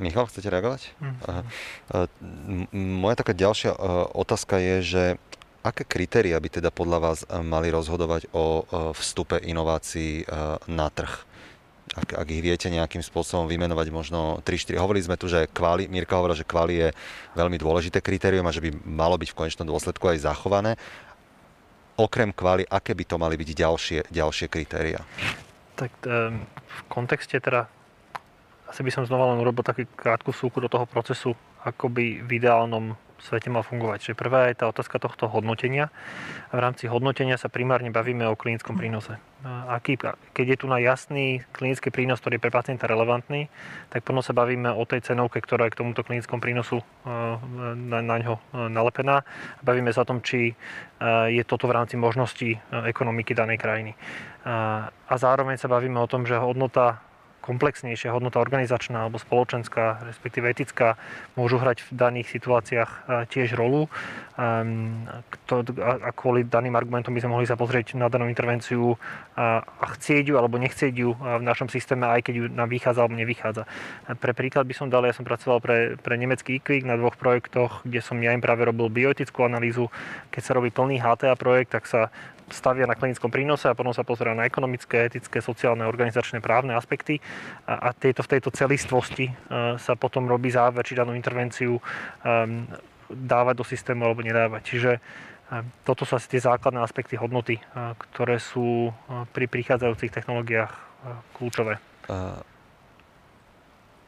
Michal, chcete reagovať? Mm. Moja taká ďalšia e, otázka je, že aké kritéria by teda podľa vás e, mali rozhodovať o e, vstupe inovácií na trh? Ak, ak ich viete nejakým spôsobom vymenovať možno 3-4. Hovorili sme tu, že kvali, Mirka hovorila, že kvali je veľmi dôležité kritérium a že by malo byť v konečnom dôsledku aj zachované. Okrem kvali, aké by to mali byť ďalšie, ďalšie kritéria? Tak v kontexte teda asi by som znova len urobil taký krátku súku do toho procesu, ako by v ideálnom svete mal fungovať. Čiže prvá je tá otázka tohto hodnotenia. A v rámci hodnotenia sa primárne bavíme o klinickom prínose. Aký, keď je tu na jasný klinický prínos, ktorý je pre pacienta relevantný, tak potom sa bavíme o tej cenovke, ktorá je k tomuto klinickom prínosu na, na ňo nalepená. Bavíme sa o tom, či je toto v rámci možností ekonomiky danej krajiny. A zároveň sa bavíme o tom, že hodnota komplexnejšia hodnota organizačná alebo spoločenská, respektíve etická, môžu hrať v daných situáciách e, tiež rolu. Ehm, a kvôli daným argumentom by sme mohli sa pozrieť na danú intervenciu a chcieť ju alebo nechcieť ju v našom systéme, aj keď ju nám vychádza alebo nevychádza. Pre príklad by som dal, ja som pracoval pre, pre nemecký IQVIC na dvoch projektoch, kde som ja im práve robil bioetickú analýzu. Keď sa robí plný HTA projekt, tak sa stavia na klinickom prínose a potom sa pozerá na ekonomické, etické, sociálne, organizačné, právne aspekty a, a tieto, v tejto celistvosti uh, sa potom robí záver, či danú intervenciu um, dávať do systému alebo nedávať. Čiže um, toto sú asi tie základné aspekty hodnoty, ktoré sú pri prichádzajúcich technológiách kľúčové.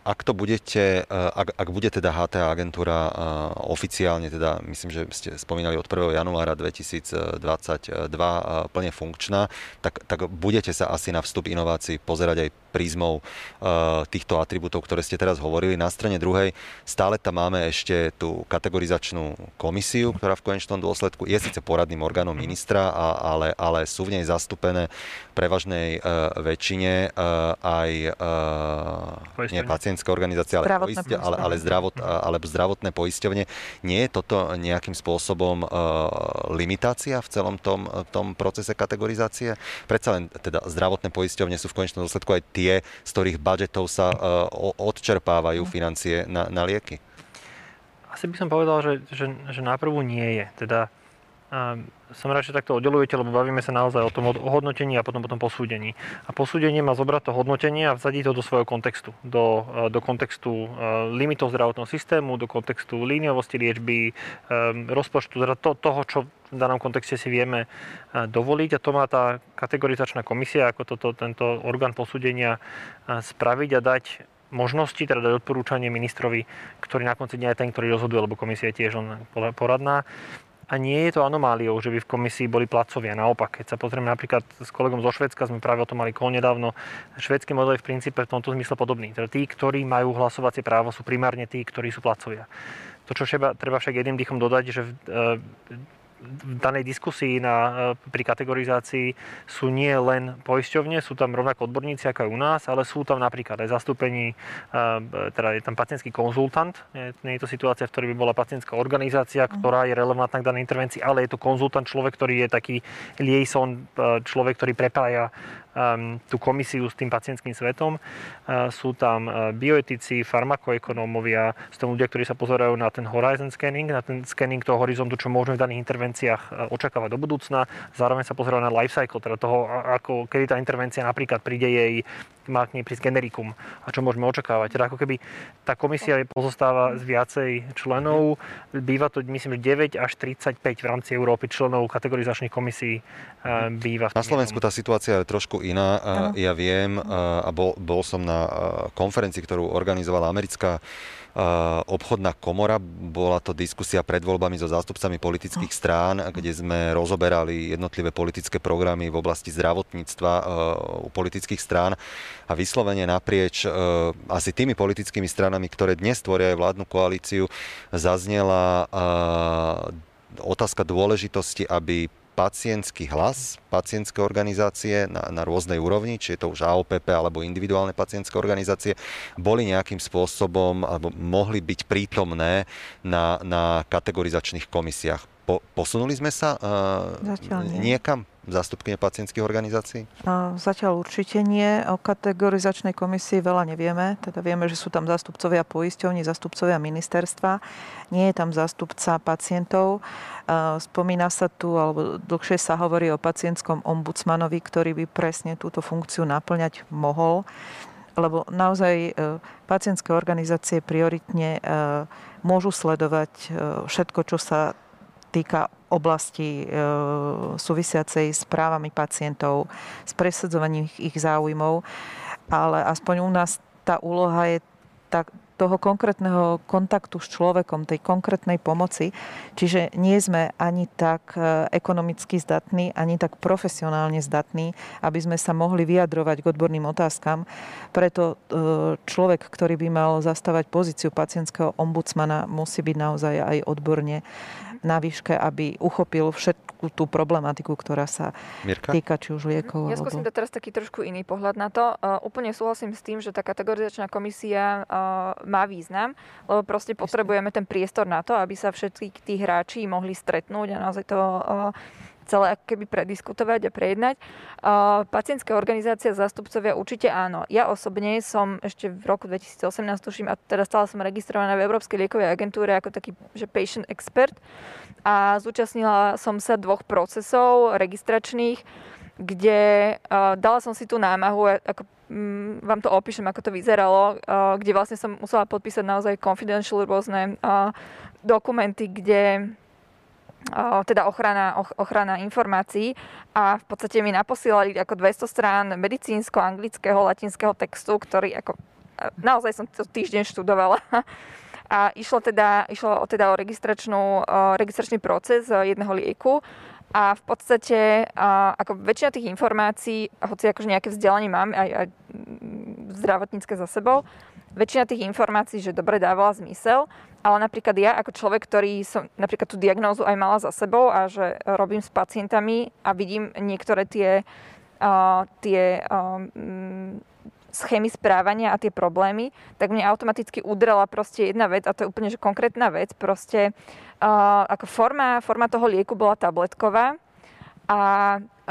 Ak to budete, ak, ak bude teda HTA agentúra oficiálne, teda myslím, že ste spomínali od 1. januára 2022 plne funkčná, tak, tak budete sa asi na vstup inovácií pozerať aj prízmou týchto atribútov, ktoré ste teraz hovorili. Na strane druhej stále tam máme ešte tú kategorizačnú komisiu, ktorá v konečnom dôsledku je síce poradným orgánom ministra, ale, ale sú v nej zastúpené prevažnej väčšine aj nie pacientské organizácie, ale, poistia, ale, ale, zdravot, alebo zdravotné poisťovne. Nie je toto nejakým spôsobom uh, limitácia v celom tom, tom procese kategorizácie? Predsa len teda zdravotné poisťovne sú v konečnom dôsledku aj tie, z ktorých budžetov sa uh, odčerpávajú financie na, na lieky. Asi by som povedal, že, že, že náprvu nie je. Teda som rád, že takto oddelujete, lebo bavíme sa naozaj o tom hodnotení a potom o tom posúdení. A posúdenie má zobrať to hodnotenie a vsadiť to do svojho kontextu. Do, e, do kontextu e, limitov zdravotného systému, do kontextu líniovosti liečby, e, rozpočtu, teda to, toho, čo v danom kontexte si vieme dovoliť. A to má tá kategorizačná komisia, ako toto, tento orgán posúdenia spraviť a dať možnosti, teda dať odporúčanie ministrovi, ktorý na konci dňa je ten, ktorý rozhoduje, lebo komisia je tiež on poradná, a nie je to anomáliou, že by v komisii boli placovia. Naopak, keď sa pozrieme napríklad s kolegom zo Švedska, sme práve o tom mali kol nedávno, švedský model je v princípe v tomto zmysle podobný. Teda tí, ktorí majú hlasovacie právo, sú primárne tí, ktorí sú placovia. To, čo treba, však jedným dýchom dodať, že e, danej diskusii na, e, pri kategorizácii sú nie len poisťovne, sú tam rovnako odborníci ako aj u nás, ale sú tam napríklad aj zastúpení, e, teda je tam pacientský konzultant, nie, je to situácia, v ktorej by bola pacientská organizácia, mhm. ktorá je relevantná k danej intervencii, ale je to konzultant, človek, ktorý je taký liaison, e, človek, ktorý prepája tú komisiu s tým pacientským svetom. Uh, sú tam uh, bioetici, farmakoekonómovia, sú tam ľudia, ktorí sa pozerajú na ten horizon scanning, na ten scanning toho horizontu, čo môžeme v daných intervenciách očakávať do budúcna. Zároveň sa pozerajú na life cycle, teda toho, ako, kedy tá intervencia napríklad príde jej, má k nej prísť generikum a čo môžeme očakávať. Teda ako keby tá komisia pozostáva z viacej členov. Býva to, myslím, 9 až 35 v rámci Európy členov kategorizačných komisí uh, býva. Na Slovensku tá situácia je trošku iná. Ano. Ja viem, a bol, bol som na konferencii, ktorú organizovala americká obchodná komora. Bola to diskusia pred voľbami so zástupcami politických strán, kde sme rozoberali jednotlivé politické programy v oblasti zdravotníctva u politických strán a vyslovene naprieč asi tými politickými stranami, ktoré dnes tvoria aj vládnu koalíciu, zaznela otázka dôležitosti, aby pacientský hlas, pacientské organizácie na, na rôznej úrovni, či je to už AOPP alebo individuálne pacientské organizácie, boli nejakým spôsobom alebo mohli byť prítomné na, na kategorizačných komisiách. Po, posunuli sme sa uh, niekam? zástupkyne pacientských organizácií? Zatiaľ určite nie. O kategorizačnej komisii veľa nevieme. Teda vieme, že sú tam zástupcovia poisťovní, zástupcovia ministerstva. Nie je tam zástupca pacientov. Spomína sa tu, alebo dlhšie sa hovorí o pacientskom ombudsmanovi, ktorý by presne túto funkciu naplňať mohol lebo naozaj e, pacientské organizácie prioritne môžu sledovať všetko, čo sa týka oblasti e, súvisiacej s právami pacientov, s presadzovaním ich, záujmov, ale aspoň u nás tá úloha je tak, toho konkrétneho kontaktu s človekom, tej konkrétnej pomoci. Čiže nie sme ani tak e, ekonomicky zdatní, ani tak profesionálne zdatní, aby sme sa mohli vyjadrovať k odborným otázkam. Preto e, človek, ktorý by mal zastávať pozíciu pacientského ombudsmana, musí byť naozaj aj odborne na výške, aby uchopil všetku tú problematiku, ktorá sa Mirka? týka či už liekov. Ja skúsim alebo... teraz taký trošku iný pohľad na to. Uh, úplne súhlasím s tým, že tá kategorizačná komisia uh, má význam, lebo proste potrebujeme ten priestor na to, aby sa všetci tí hráči mohli stretnúť a naozaj to uh, celé ako keby prediskutovať a prejednať. Uh, pacientské organizácie a zástupcovia určite áno. Ja osobne som ešte v roku 2018, tuším, a teda stala som registrovaná v Európskej liekovej agentúre ako taký že patient expert a zúčastnila som sa dvoch procesov registračných, kde dala som si tú námahu, ako um, vám to opíšem, ako to vyzeralo, kde vlastne som musela podpísať naozaj confidential rôzne dokumenty, kde teda ochrana, ochrana informácií a v podstate mi naposielali ako 200 strán medicínsko, anglického, latinského textu, ktorý ako naozaj som to týždeň študovala. A išlo teda, išlo teda o registračnú, registračný proces jedného lieku a v podstate ako väčšina tých informácií, hoci akože nejaké vzdelanie mám aj, aj zdravotnícke za sebou, väčšina tých informácií, že dobre dávala zmysel, ale napríklad ja ako človek, ktorý som napríklad tú diagnózu aj mala za sebou a že robím s pacientami a vidím niektoré tie, uh, tie um, schémy správania a tie problémy, tak mne automaticky udrela proste jedna vec a to je úplne že konkrétna vec. Proste uh, ako forma, forma toho lieku bola tabletková a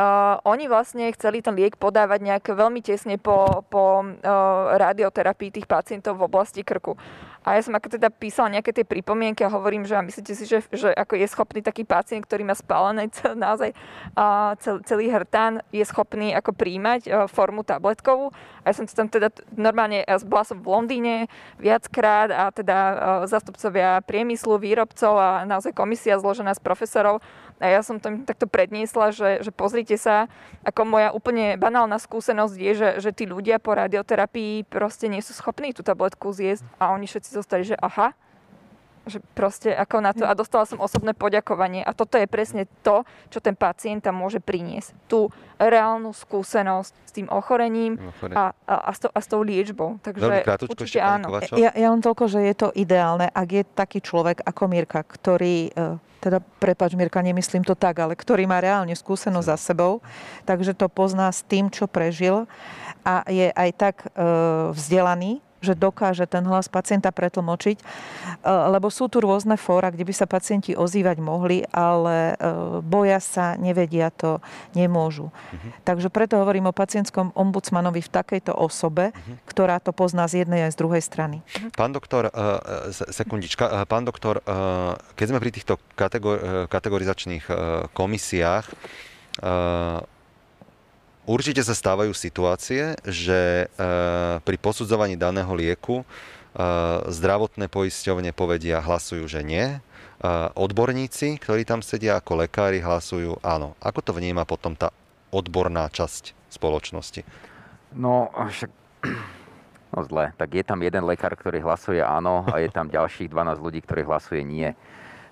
uh, oni vlastne chceli ten liek podávať nejak veľmi tesne po, po uh, radioterapii tých pacientov v oblasti krku. A ja som ako teda písala nejaké tie pripomienky a hovorím, že a myslíte si, že, že ako je schopný taký pacient, ktorý má spálené cel, naozaj uh, cel, celý hrtán, je schopný ako príjmať uh, formu tabletkovú. A ja som tam teda normálne, ja bola som v Londýne viackrát a teda uh, zastupcovia priemyslu, výrobcov a naozaj komisia zložená z profesorov a ja som tam takto predniesla, že, že pozrite sa, ako moja úplne banálna skúsenosť je, že, že tí ľudia po radioterapii proste nie sú schopní tú tabletku zjesť a oni všetci zostali, že aha, že proste ako na to a dostala som osobné poďakovanie a toto je presne to, čo ten pacient tam môže priniesť. Tú reálnu skúsenosť s tým ochorením a, a, a, s, to, a s tou liečbou. Takže určite áno. Ja, ja len toľko, že je to ideálne, ak je taký človek ako Mirka, ktorý e, teda prepač Mirka, nemyslím to tak, ale ktorý má reálne skúsenosť za sebou, takže to pozná s tým, čo prežil a je aj tak e, vzdelaný, že dokáže ten hlas pacienta pretlmočiť, e, lebo sú tu rôzne fóra, kde by sa pacienti ozývať mohli, ale e, boja sa, nevedia to, nemôžu. Uh-huh. Takže preto hovorím o pacientskom ombudsmanovi v takejto osobe, uh-huh. ktorá to pozná z jednej aj z druhej strany. Uh-huh. Pán doktor, sekundička, pán doktor, keď sme pri týchto kategor- kategorizačných komisiách, Určite sa stávajú situácie, že e, pri posudzovaní daného lieku e, zdravotné poisťovne povedia, hlasujú, že nie. E, odborníci, ktorí tam sedia ako lekári, hlasujú áno. Ako to vníma potom tá odborná časť spoločnosti? No, však... No zle, tak je tam jeden lekár, ktorý hlasuje áno a je tam ďalších 12 ľudí, ktorí hlasuje nie.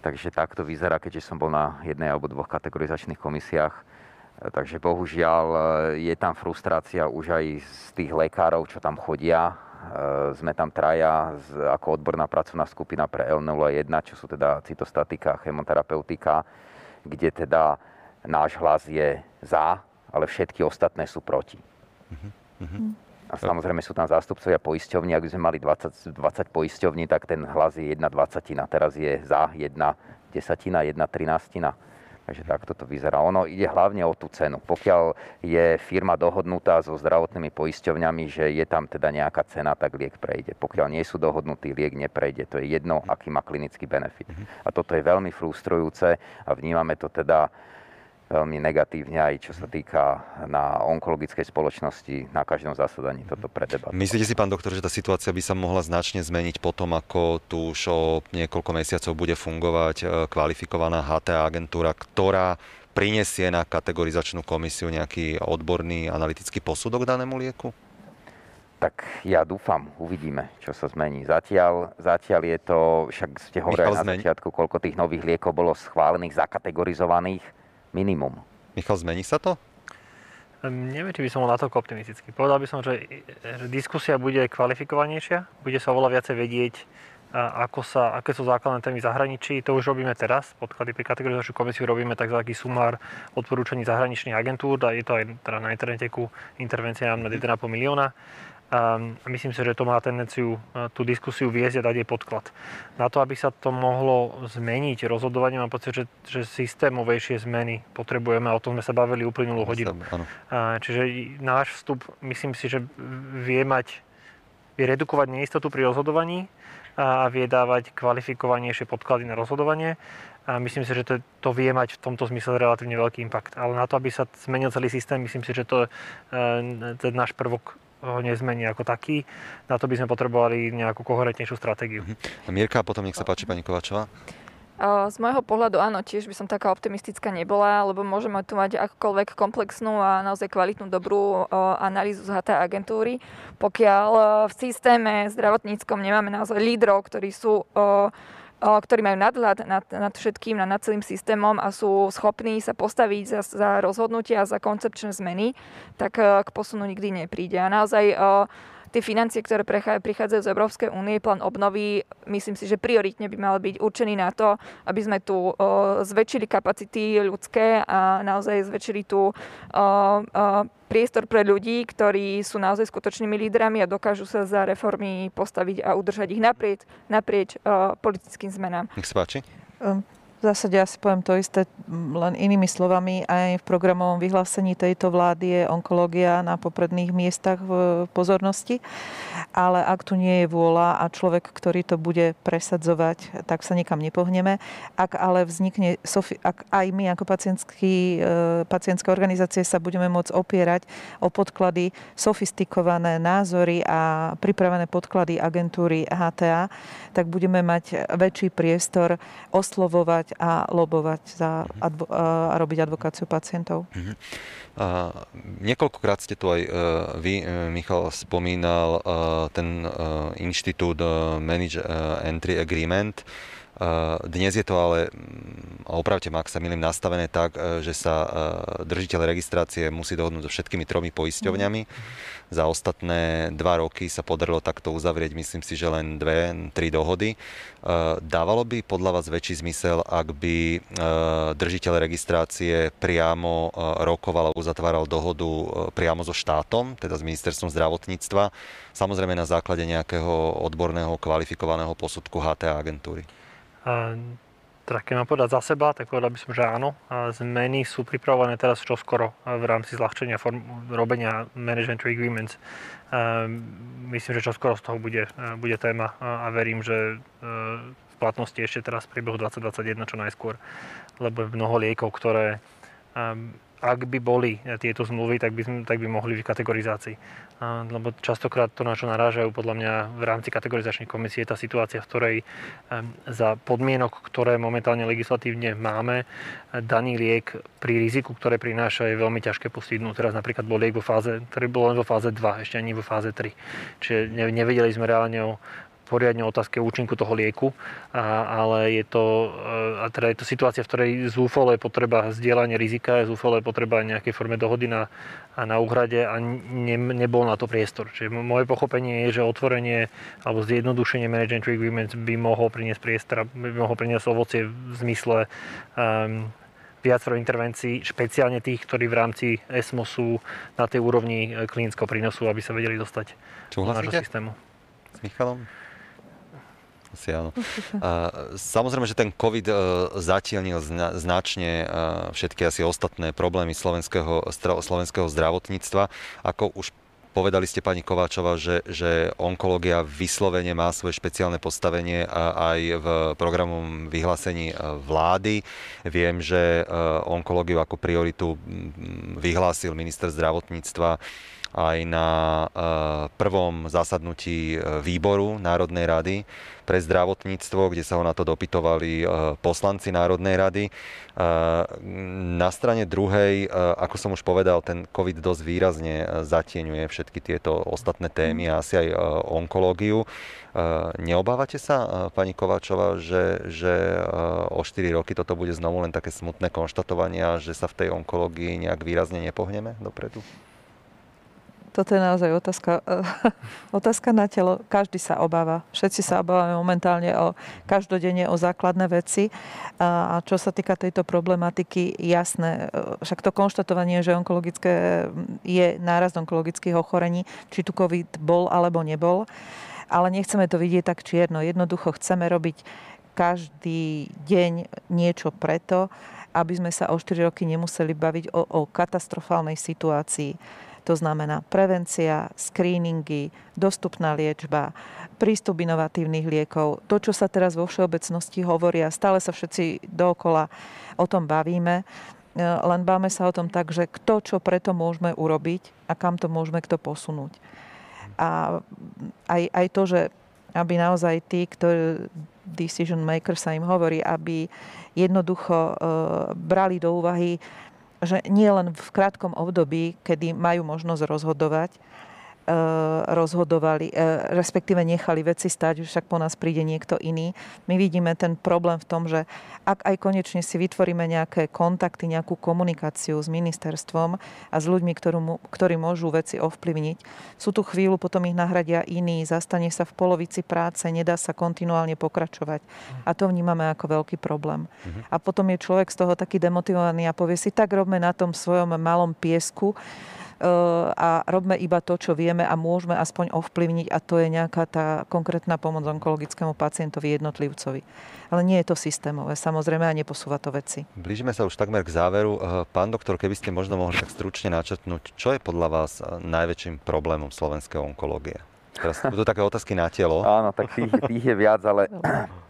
Takže takto vyzerá, keďže som bol na jednej alebo dvoch kategorizačných komisiách Takže bohužiaľ e, je tam frustrácia už aj z tých lekárov, čo tam chodia. E, sme tam traja ako odborná pracovná skupina pre L01, čo sú teda cytostatika, chemoterapeutika, kde teda náš hlas je za, ale všetky ostatné sú proti. Uh-huh. A samozrejme sú tam zástupcovia poisťovní. Ak by sme mali 20, 20 poisťovní, tak ten hlas je 1 dvacatina. Teraz je za 1 desatina, 1 trinástina. Takže takto to vyzerá. Ono ide hlavne o tú cenu. Pokiaľ je firma dohodnutá so zdravotnými poisťovňami, že je tam teda nejaká cena, tak liek prejde. Pokiaľ nie sú dohodnutí, liek neprejde. To je jedno, aký má klinický benefit. Mhm. A toto je veľmi frustrujúce a vnímame to teda veľmi negatívne aj čo sa týka na onkologickej spoločnosti na každom zasadaní toto predebatovať. Myslíte si, pán doktor, že tá situácia by sa mohla značne zmeniť potom, ako tu už o niekoľko mesiacov bude fungovať e, kvalifikovaná HTA agentúra, ktorá prinesie na kategorizačnú komisiu nejaký odborný analytický posudok danému lieku? Tak ja dúfam, uvidíme, čo sa zmení. Zatiaľ, zatiaľ je to, však ste hovorili na začiatku, koľko tých nových liekov bolo schválených, zakategorizovaných minimum. Michal, zmení sa to? Hm, neviem, či by som bol natoľko optimistický. Povedal by som, že, že diskusia bude kvalifikovanejšia, bude sa oveľa viacej vedieť, ako sa, aké sú základné témy zahraničí. To už robíme teraz. Podklady pri kategorizačnú komisiu robíme tzv. sumár odporúčaní zahraničných agentúr. Je to aj teda na internete ku intervencia na 1,5 milióna. A myslím si, že to má tendenciu tú diskusiu viesť a dať jej podklad. Na to, aby sa to mohlo zmeniť rozhodovanie, mám pocit, že, že systémovejšie zmeny potrebujeme. O tom sme sa bavili uplynulú hodinu. Čiže náš vstup, myslím si, že vie mať, vie redukovať neistotu pri rozhodovaní a vie dávať kvalifikovanejšie podklady na rozhodovanie. A myslím si, že to, to vie mať v tomto zmysle relatívne veľký impact. Ale na to, aby sa zmenil celý systém, myslím si, že to je ten náš prvok nezmení ako taký. Na to by sme potrebovali nejakú koherentnejšiu stratégiu. Uh-huh. Mirka, a potom nech sa páči pani Kovačová. Z môjho pohľadu áno, tiež by som taká optimistická nebola, lebo môžeme tu mať akúkoľvek komplexnú a naozaj kvalitnú dobrú analýzu z HT agentúry. Pokiaľ v systéme zdravotníckom nemáme naozaj lídrov, ktorí sú ktorí majú nadhľad nad, nad všetkým, nad, celým systémom a sú schopní sa postaviť za, za rozhodnutia a za koncepčné zmeny, tak k posunu nikdy nepríde. A naozaj tie financie, ktoré prichádzajú z Európskej únie, plán obnovy, myslím si, že prioritne by mal byť určený na to, aby sme tu zväčšili kapacity ľudské a naozaj zväčšili tu priestor pre ľudí, ktorí sú naozaj skutočnými lídrami a dokážu sa za reformy postaviť a udržať ich naprieč, naprieč politickým zmenám. Nech sa páči. Um v zásade asi poviem to isté, len inými slovami. Aj v programovom vyhlásení tejto vlády je onkológia na popredných miestach v pozornosti. Ale ak tu nie je vôľa a človek, ktorý to bude presadzovať, tak sa nikam nepohneme. Ak ale vznikne, ak aj my ako e, pacientské organizácie sa budeme môcť opierať o podklady, sofistikované názory a pripravené podklady agentúry HTA, tak budeme mať väčší priestor oslovovať a lobovať za advo- a robiť advokáciu pacientov. Uh-huh. Uh, niekoľkokrát ste tu aj uh, vy, uh, Michal, spomínal uh, ten inštitút Manage Entry Agreement. Dnes je to ale, mm, a opravte ma, ak sa milím, nastavené tak, že sa držiteľ registrácie musí dohodnúť so všetkými tromi poisťovňami. Mm-hmm za ostatné dva roky sa podarilo takto uzavrieť, myslím si, že len dve, tri dohody. E, dávalo by podľa vás väčší zmysel, ak by e, držiteľ registrácie priamo e, rokoval a uzatváral dohodu priamo so štátom, teda s ministerstvom zdravotníctva, samozrejme na základe nejakého odborného kvalifikovaného posudku HTA agentúry? Teda keď mám povedať za seba, tak povedal by som, že áno. Zmeny sú pripravované teraz čoskoro v rámci zľahčenia form, robenia management agreements. Myslím, že čoskoro z toho bude, bude téma a verím, že v platnosti ešte teraz v priebehu 2021 čo najskôr, lebo je mnoho liekov, ktoré ak by boli tieto zmluvy, tak by, tak by mohli v kategorizácii. Lebo častokrát to, na čo narážajú podľa mňa v rámci kategorizačnej komisie, je tá situácia, v ktorej za podmienok, ktoré momentálne legislatívne máme, daný liek pri riziku, ktoré prináša, je veľmi ťažké postihnúť. Teraz napríklad bol liek vo fáze, ktorý bol len vo fáze 2, ešte ani vo fáze 3. Čiže nevedeli sme reálne o poriadne otázke účinku toho lieku, a, ale je to, a teda je to situácia, v ktorej zúfalo je potreba zdieľania rizika, je potreba nejakej forme dohody na, na úhrade a ne, nebol na to priestor. Čiže moje pochopenie je, že otvorenie alebo zjednodušenie management agreements by mohol priniesť priestor, by mohol priniesť ovocie v zmysle um, viacero intervencií, špeciálne tých, ktorí v rámci ESMO sú na tej úrovni e, klinického prínosu, aby sa vedeli dostať do nášho systému. S Michalom? Asi áno. Samozrejme, že ten COVID e, zatielnil značne e, všetky asi ostatné problémy slovenského, slovenského zdravotníctva. Ako už povedali ste pani Kováčova, že, že onkológia vyslovene má svoje špeciálne postavenie aj v programovom vyhlásení e, vlády. Viem, že onkológiu ako prioritu vyhlásil minister zdravotníctva aj na prvom zasadnutí výboru Národnej rady pre zdravotníctvo, kde sa ho na to dopytovali e, poslanci Národnej rady. E, na strane druhej, e, ako som už povedal, ten COVID dosť výrazne zatieňuje všetky tieto ostatné témy a asi aj onkológiu. Neobávate sa, pani Kováčová, že, že o 4 roky toto bude znovu len také smutné konštatovania, že sa v tej onkológii nejak výrazne nepohneme dopredu? Toto je naozaj otázka, otázka na telo. Každý sa obáva. Všetci sa obávame momentálne o každodenne o základné veci. A čo sa týka tejto problematiky, jasné, však to konštatovanie, že onkologické je nárast onkologických ochorení, či tu COVID bol alebo nebol, ale nechceme to vidieť tak čierno. Jednoducho chceme robiť každý deň niečo preto, aby sme sa o 4 roky nemuseli baviť o, o katastrofálnej situácii to znamená prevencia, screeningy, dostupná liečba, prístup inovatívnych liekov. To, čo sa teraz vo všeobecnosti hovoria, stále sa všetci dookola o tom bavíme, e, len báme sa o tom tak, že kto čo preto môžeme urobiť a kam to môžeme kto posunúť. A aj, aj to, že aby naozaj tí, ktorí decision maker sa im hovorí, aby jednoducho brali do úvahy, že nie len v krátkom období, kedy majú možnosť rozhodovať, rozhodovali, e, respektíve nechali veci stať, že však po nás príde niekto iný. My vidíme ten problém v tom, že ak aj konečne si vytvoríme nejaké kontakty, nejakú komunikáciu s ministerstvom a s ľuďmi, ktorú, ktorí môžu veci ovplyvniť, sú tu chvíľu, potom ich nahradia iní, zastane sa v polovici práce, nedá sa kontinuálne pokračovať. A to vnímame ako veľký problém. Mhm. A potom je človek z toho taký demotivovaný a povie si, tak robme na tom svojom malom piesku, a robme iba to, čo vieme a môžeme aspoň ovplyvniť a to je nejaká tá konkrétna pomoc onkologickému pacientovi jednotlivcovi. Ale nie je to systémové, samozrejme, a neposúva to veci. Blížime sa už takmer k záveru. Eh, pán doktor, keby ste možno mohli tak stručne načrtnúť, čo je podľa vás eh, najväčším problémom slovenskej onkológie? Teraz budú také otázky na telo. Áno, tak tých, tých je viac, ale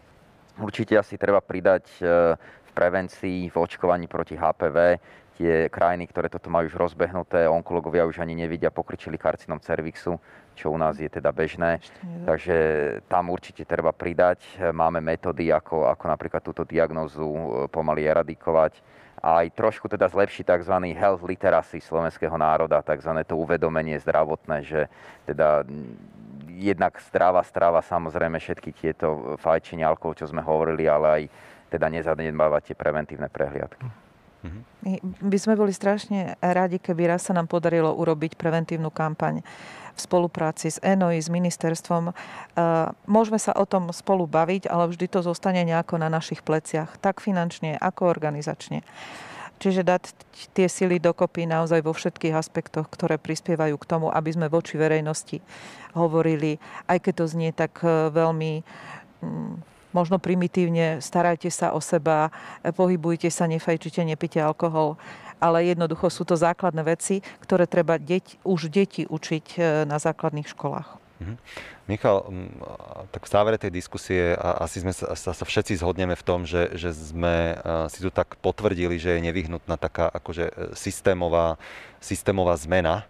určite asi treba pridať eh, v prevencii, v očkovaní proti HPV tie krajiny, ktoré toto majú už rozbehnuté, onkologovia už ani nevidia pokryčili karcinom cervixu, čo u nás je teda bežné. Takže tam určite treba pridať. Máme metódy, ako, ako napríklad túto diagnózu e, pomaly eradikovať a aj trošku teda zlepšiť tzv. health literacy slovenského národa, tzv. to uvedomenie zdravotné, že teda jednak zdravá strava, samozrejme všetky tieto fajčenia, alkohol, čo sme hovorili, ale aj teda nezanedbávať tie preventívne prehliadky. My by sme boli strašne radi, keby raz sa nám podarilo urobiť preventívnu kampaň v spolupráci s ENOI, s ministerstvom. E, môžeme sa o tom spolu baviť, ale vždy to zostane nejako na našich pleciach, tak finančne, ako organizačne. Čiže dať tie sily dokopy naozaj vo všetkých aspektoch, ktoré prispievajú k tomu, aby sme voči verejnosti hovorili, aj keď to znie tak e, veľmi mm, možno primitívne, starajte sa o seba, pohybujte sa, nefajčite, nepite alkohol, ale jednoducho sú to základné veci, ktoré treba deť, už deti učiť e, na základných školách. Mhm. Michal, tak v závere tej diskusie asi sme sa, sa, všetci zhodneme v tom, že, že sme si tu tak potvrdili, že je nevyhnutná taká akože e, systémová, systémová zmena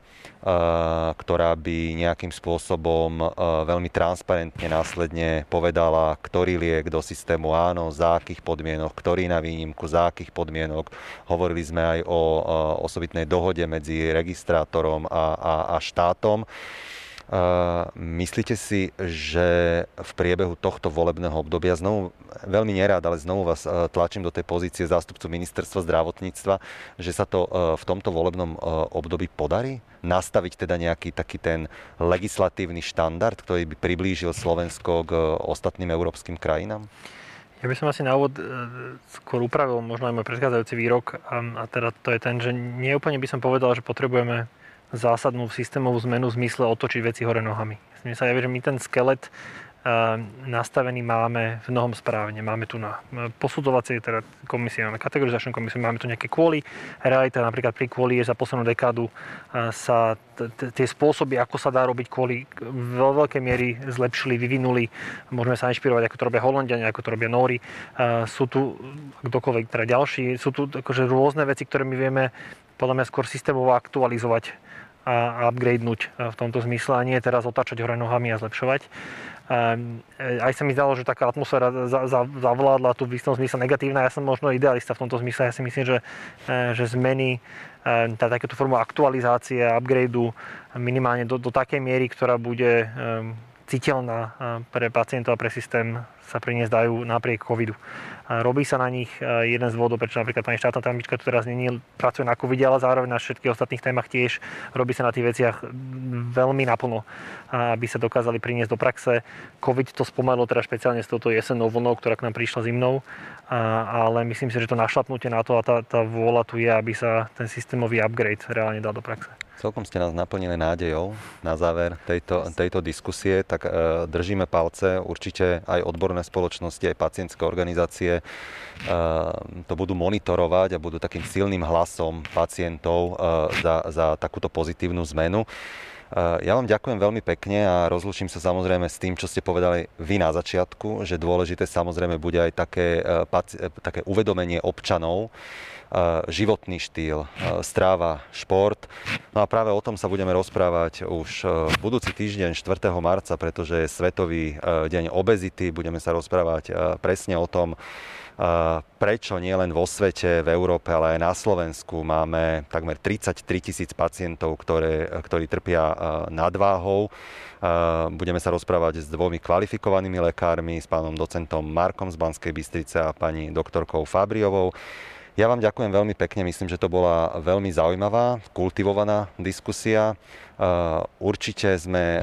ktorá by nejakým spôsobom veľmi transparentne následne povedala, ktorý liek do systému áno, za akých podmienok, ktorý na výnimku, za akých podmienok. Hovorili sme aj o osobitnej dohode medzi registrátorom a, a, a štátom. Myslíte si, že v priebehu tohto volebného obdobia, znovu veľmi nerád, ale znovu vás tlačím do tej pozície zástupcu ministerstva zdravotníctva, že sa to v tomto volebnom období podarí? Nastaviť teda nejaký taký ten legislatívny štandard, ktorý by priblížil Slovensko k ostatným európskym krajinám? Ja by som asi na úvod e, skôr upravil možno aj môj predchádzajúci výrok a, a teda to je ten, že neúplne by som povedal, že potrebujeme zásadnú systémovú zmenu v zmysle otočiť veci hore nohami. Mne sa javí, že my ten skelet eh, nastavený máme v mnohom správne. Máme tu na eh, posudzovacie teda komisie, máme kategorizačnú komisiu, máme tu nejaké kvôli. Realita napríklad pri kvôli je za poslednú dekádu eh, sa tie spôsoby, ako sa dá robiť kvôli vo veľkej miery zlepšili, vyvinuli. Môžeme sa inšpirovať, ako to robia Holandiania, ako to robia Nóri. Sú tu kdokoľvek teda ďalší, sú tu akože rôzne veci, ktoré my vieme podľa mňa skôr systémovo aktualizovať a upgradenúť e, v tomto zmysle a nie teraz otáčať hore nohami a zlepšovať. Ehm, e, aj sa mi zdalo, že taká atmosféra zavládla tu v istom zmysle negatívna. Ja som možno idealista v tomto zmysle. Ja si myslím, že, e, že zmeny, tá, takéto formu aktualizácie a upgradeu minimálne do, do takej miery, ktorá bude ehm, citeľná pre pacientov a pre systém sa priniesť dajú napriek covidu. Robí sa na nich jeden z dôvodov, prečo napríklad pani štátna tajomnička tu teraz nie pracuje na COVID, ale zároveň na všetkých ostatných témach tiež robí sa na tých veciach veľmi naplno, aby sa dokázali priniesť do praxe. COVID to spomalilo teda špeciálne s touto jesennou vlnou, ktorá k nám prišla zimnou, ale myslím si, že to našlapnutie na to a tá, tá vôľa tu je, aby sa ten systémový upgrade reálne dal do praxe. Celkom ste nás naplnili nádejou na záver tejto, tejto diskusie, tak e, držíme palce. Určite aj odborné spoločnosti, aj pacientské organizácie e, to budú monitorovať a budú takým silným hlasom pacientov e, za, za takúto pozitívnu zmenu. E, ja vám ďakujem veľmi pekne a rozlučím sa samozrejme s tým, čo ste povedali vy na začiatku, že dôležité samozrejme bude aj také, e, také uvedomenie občanov, životný štýl, stráva, šport. No a práve o tom sa budeme rozprávať už budúci týždeň 4. marca, pretože je Svetový deň obezity. Budeme sa rozprávať presne o tom, prečo nie len vo svete, v Európe, ale aj na Slovensku máme takmer 33 tisíc pacientov, ktoré, ktorí trpia nadváhou. Budeme sa rozprávať s dvomi kvalifikovanými lekármi, s pánom docentom Markom z Banskej Bystrice a pani doktorkou Fabriovou. Ja vám ďakujem veľmi pekne, myslím, že to bola veľmi zaujímavá, kultivovaná diskusia. Určite sme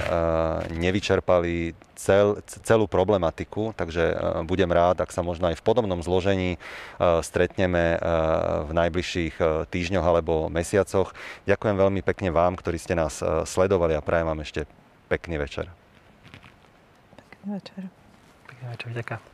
nevyčerpali cel, celú problematiku, takže budem rád, ak sa možno aj v podobnom zložení stretneme v najbližších týždňoch alebo mesiacoch. Ďakujem veľmi pekne vám, ktorí ste nás sledovali a prajem vám ešte pekný večer. Pekný večer. Pekný večer, ďakujem.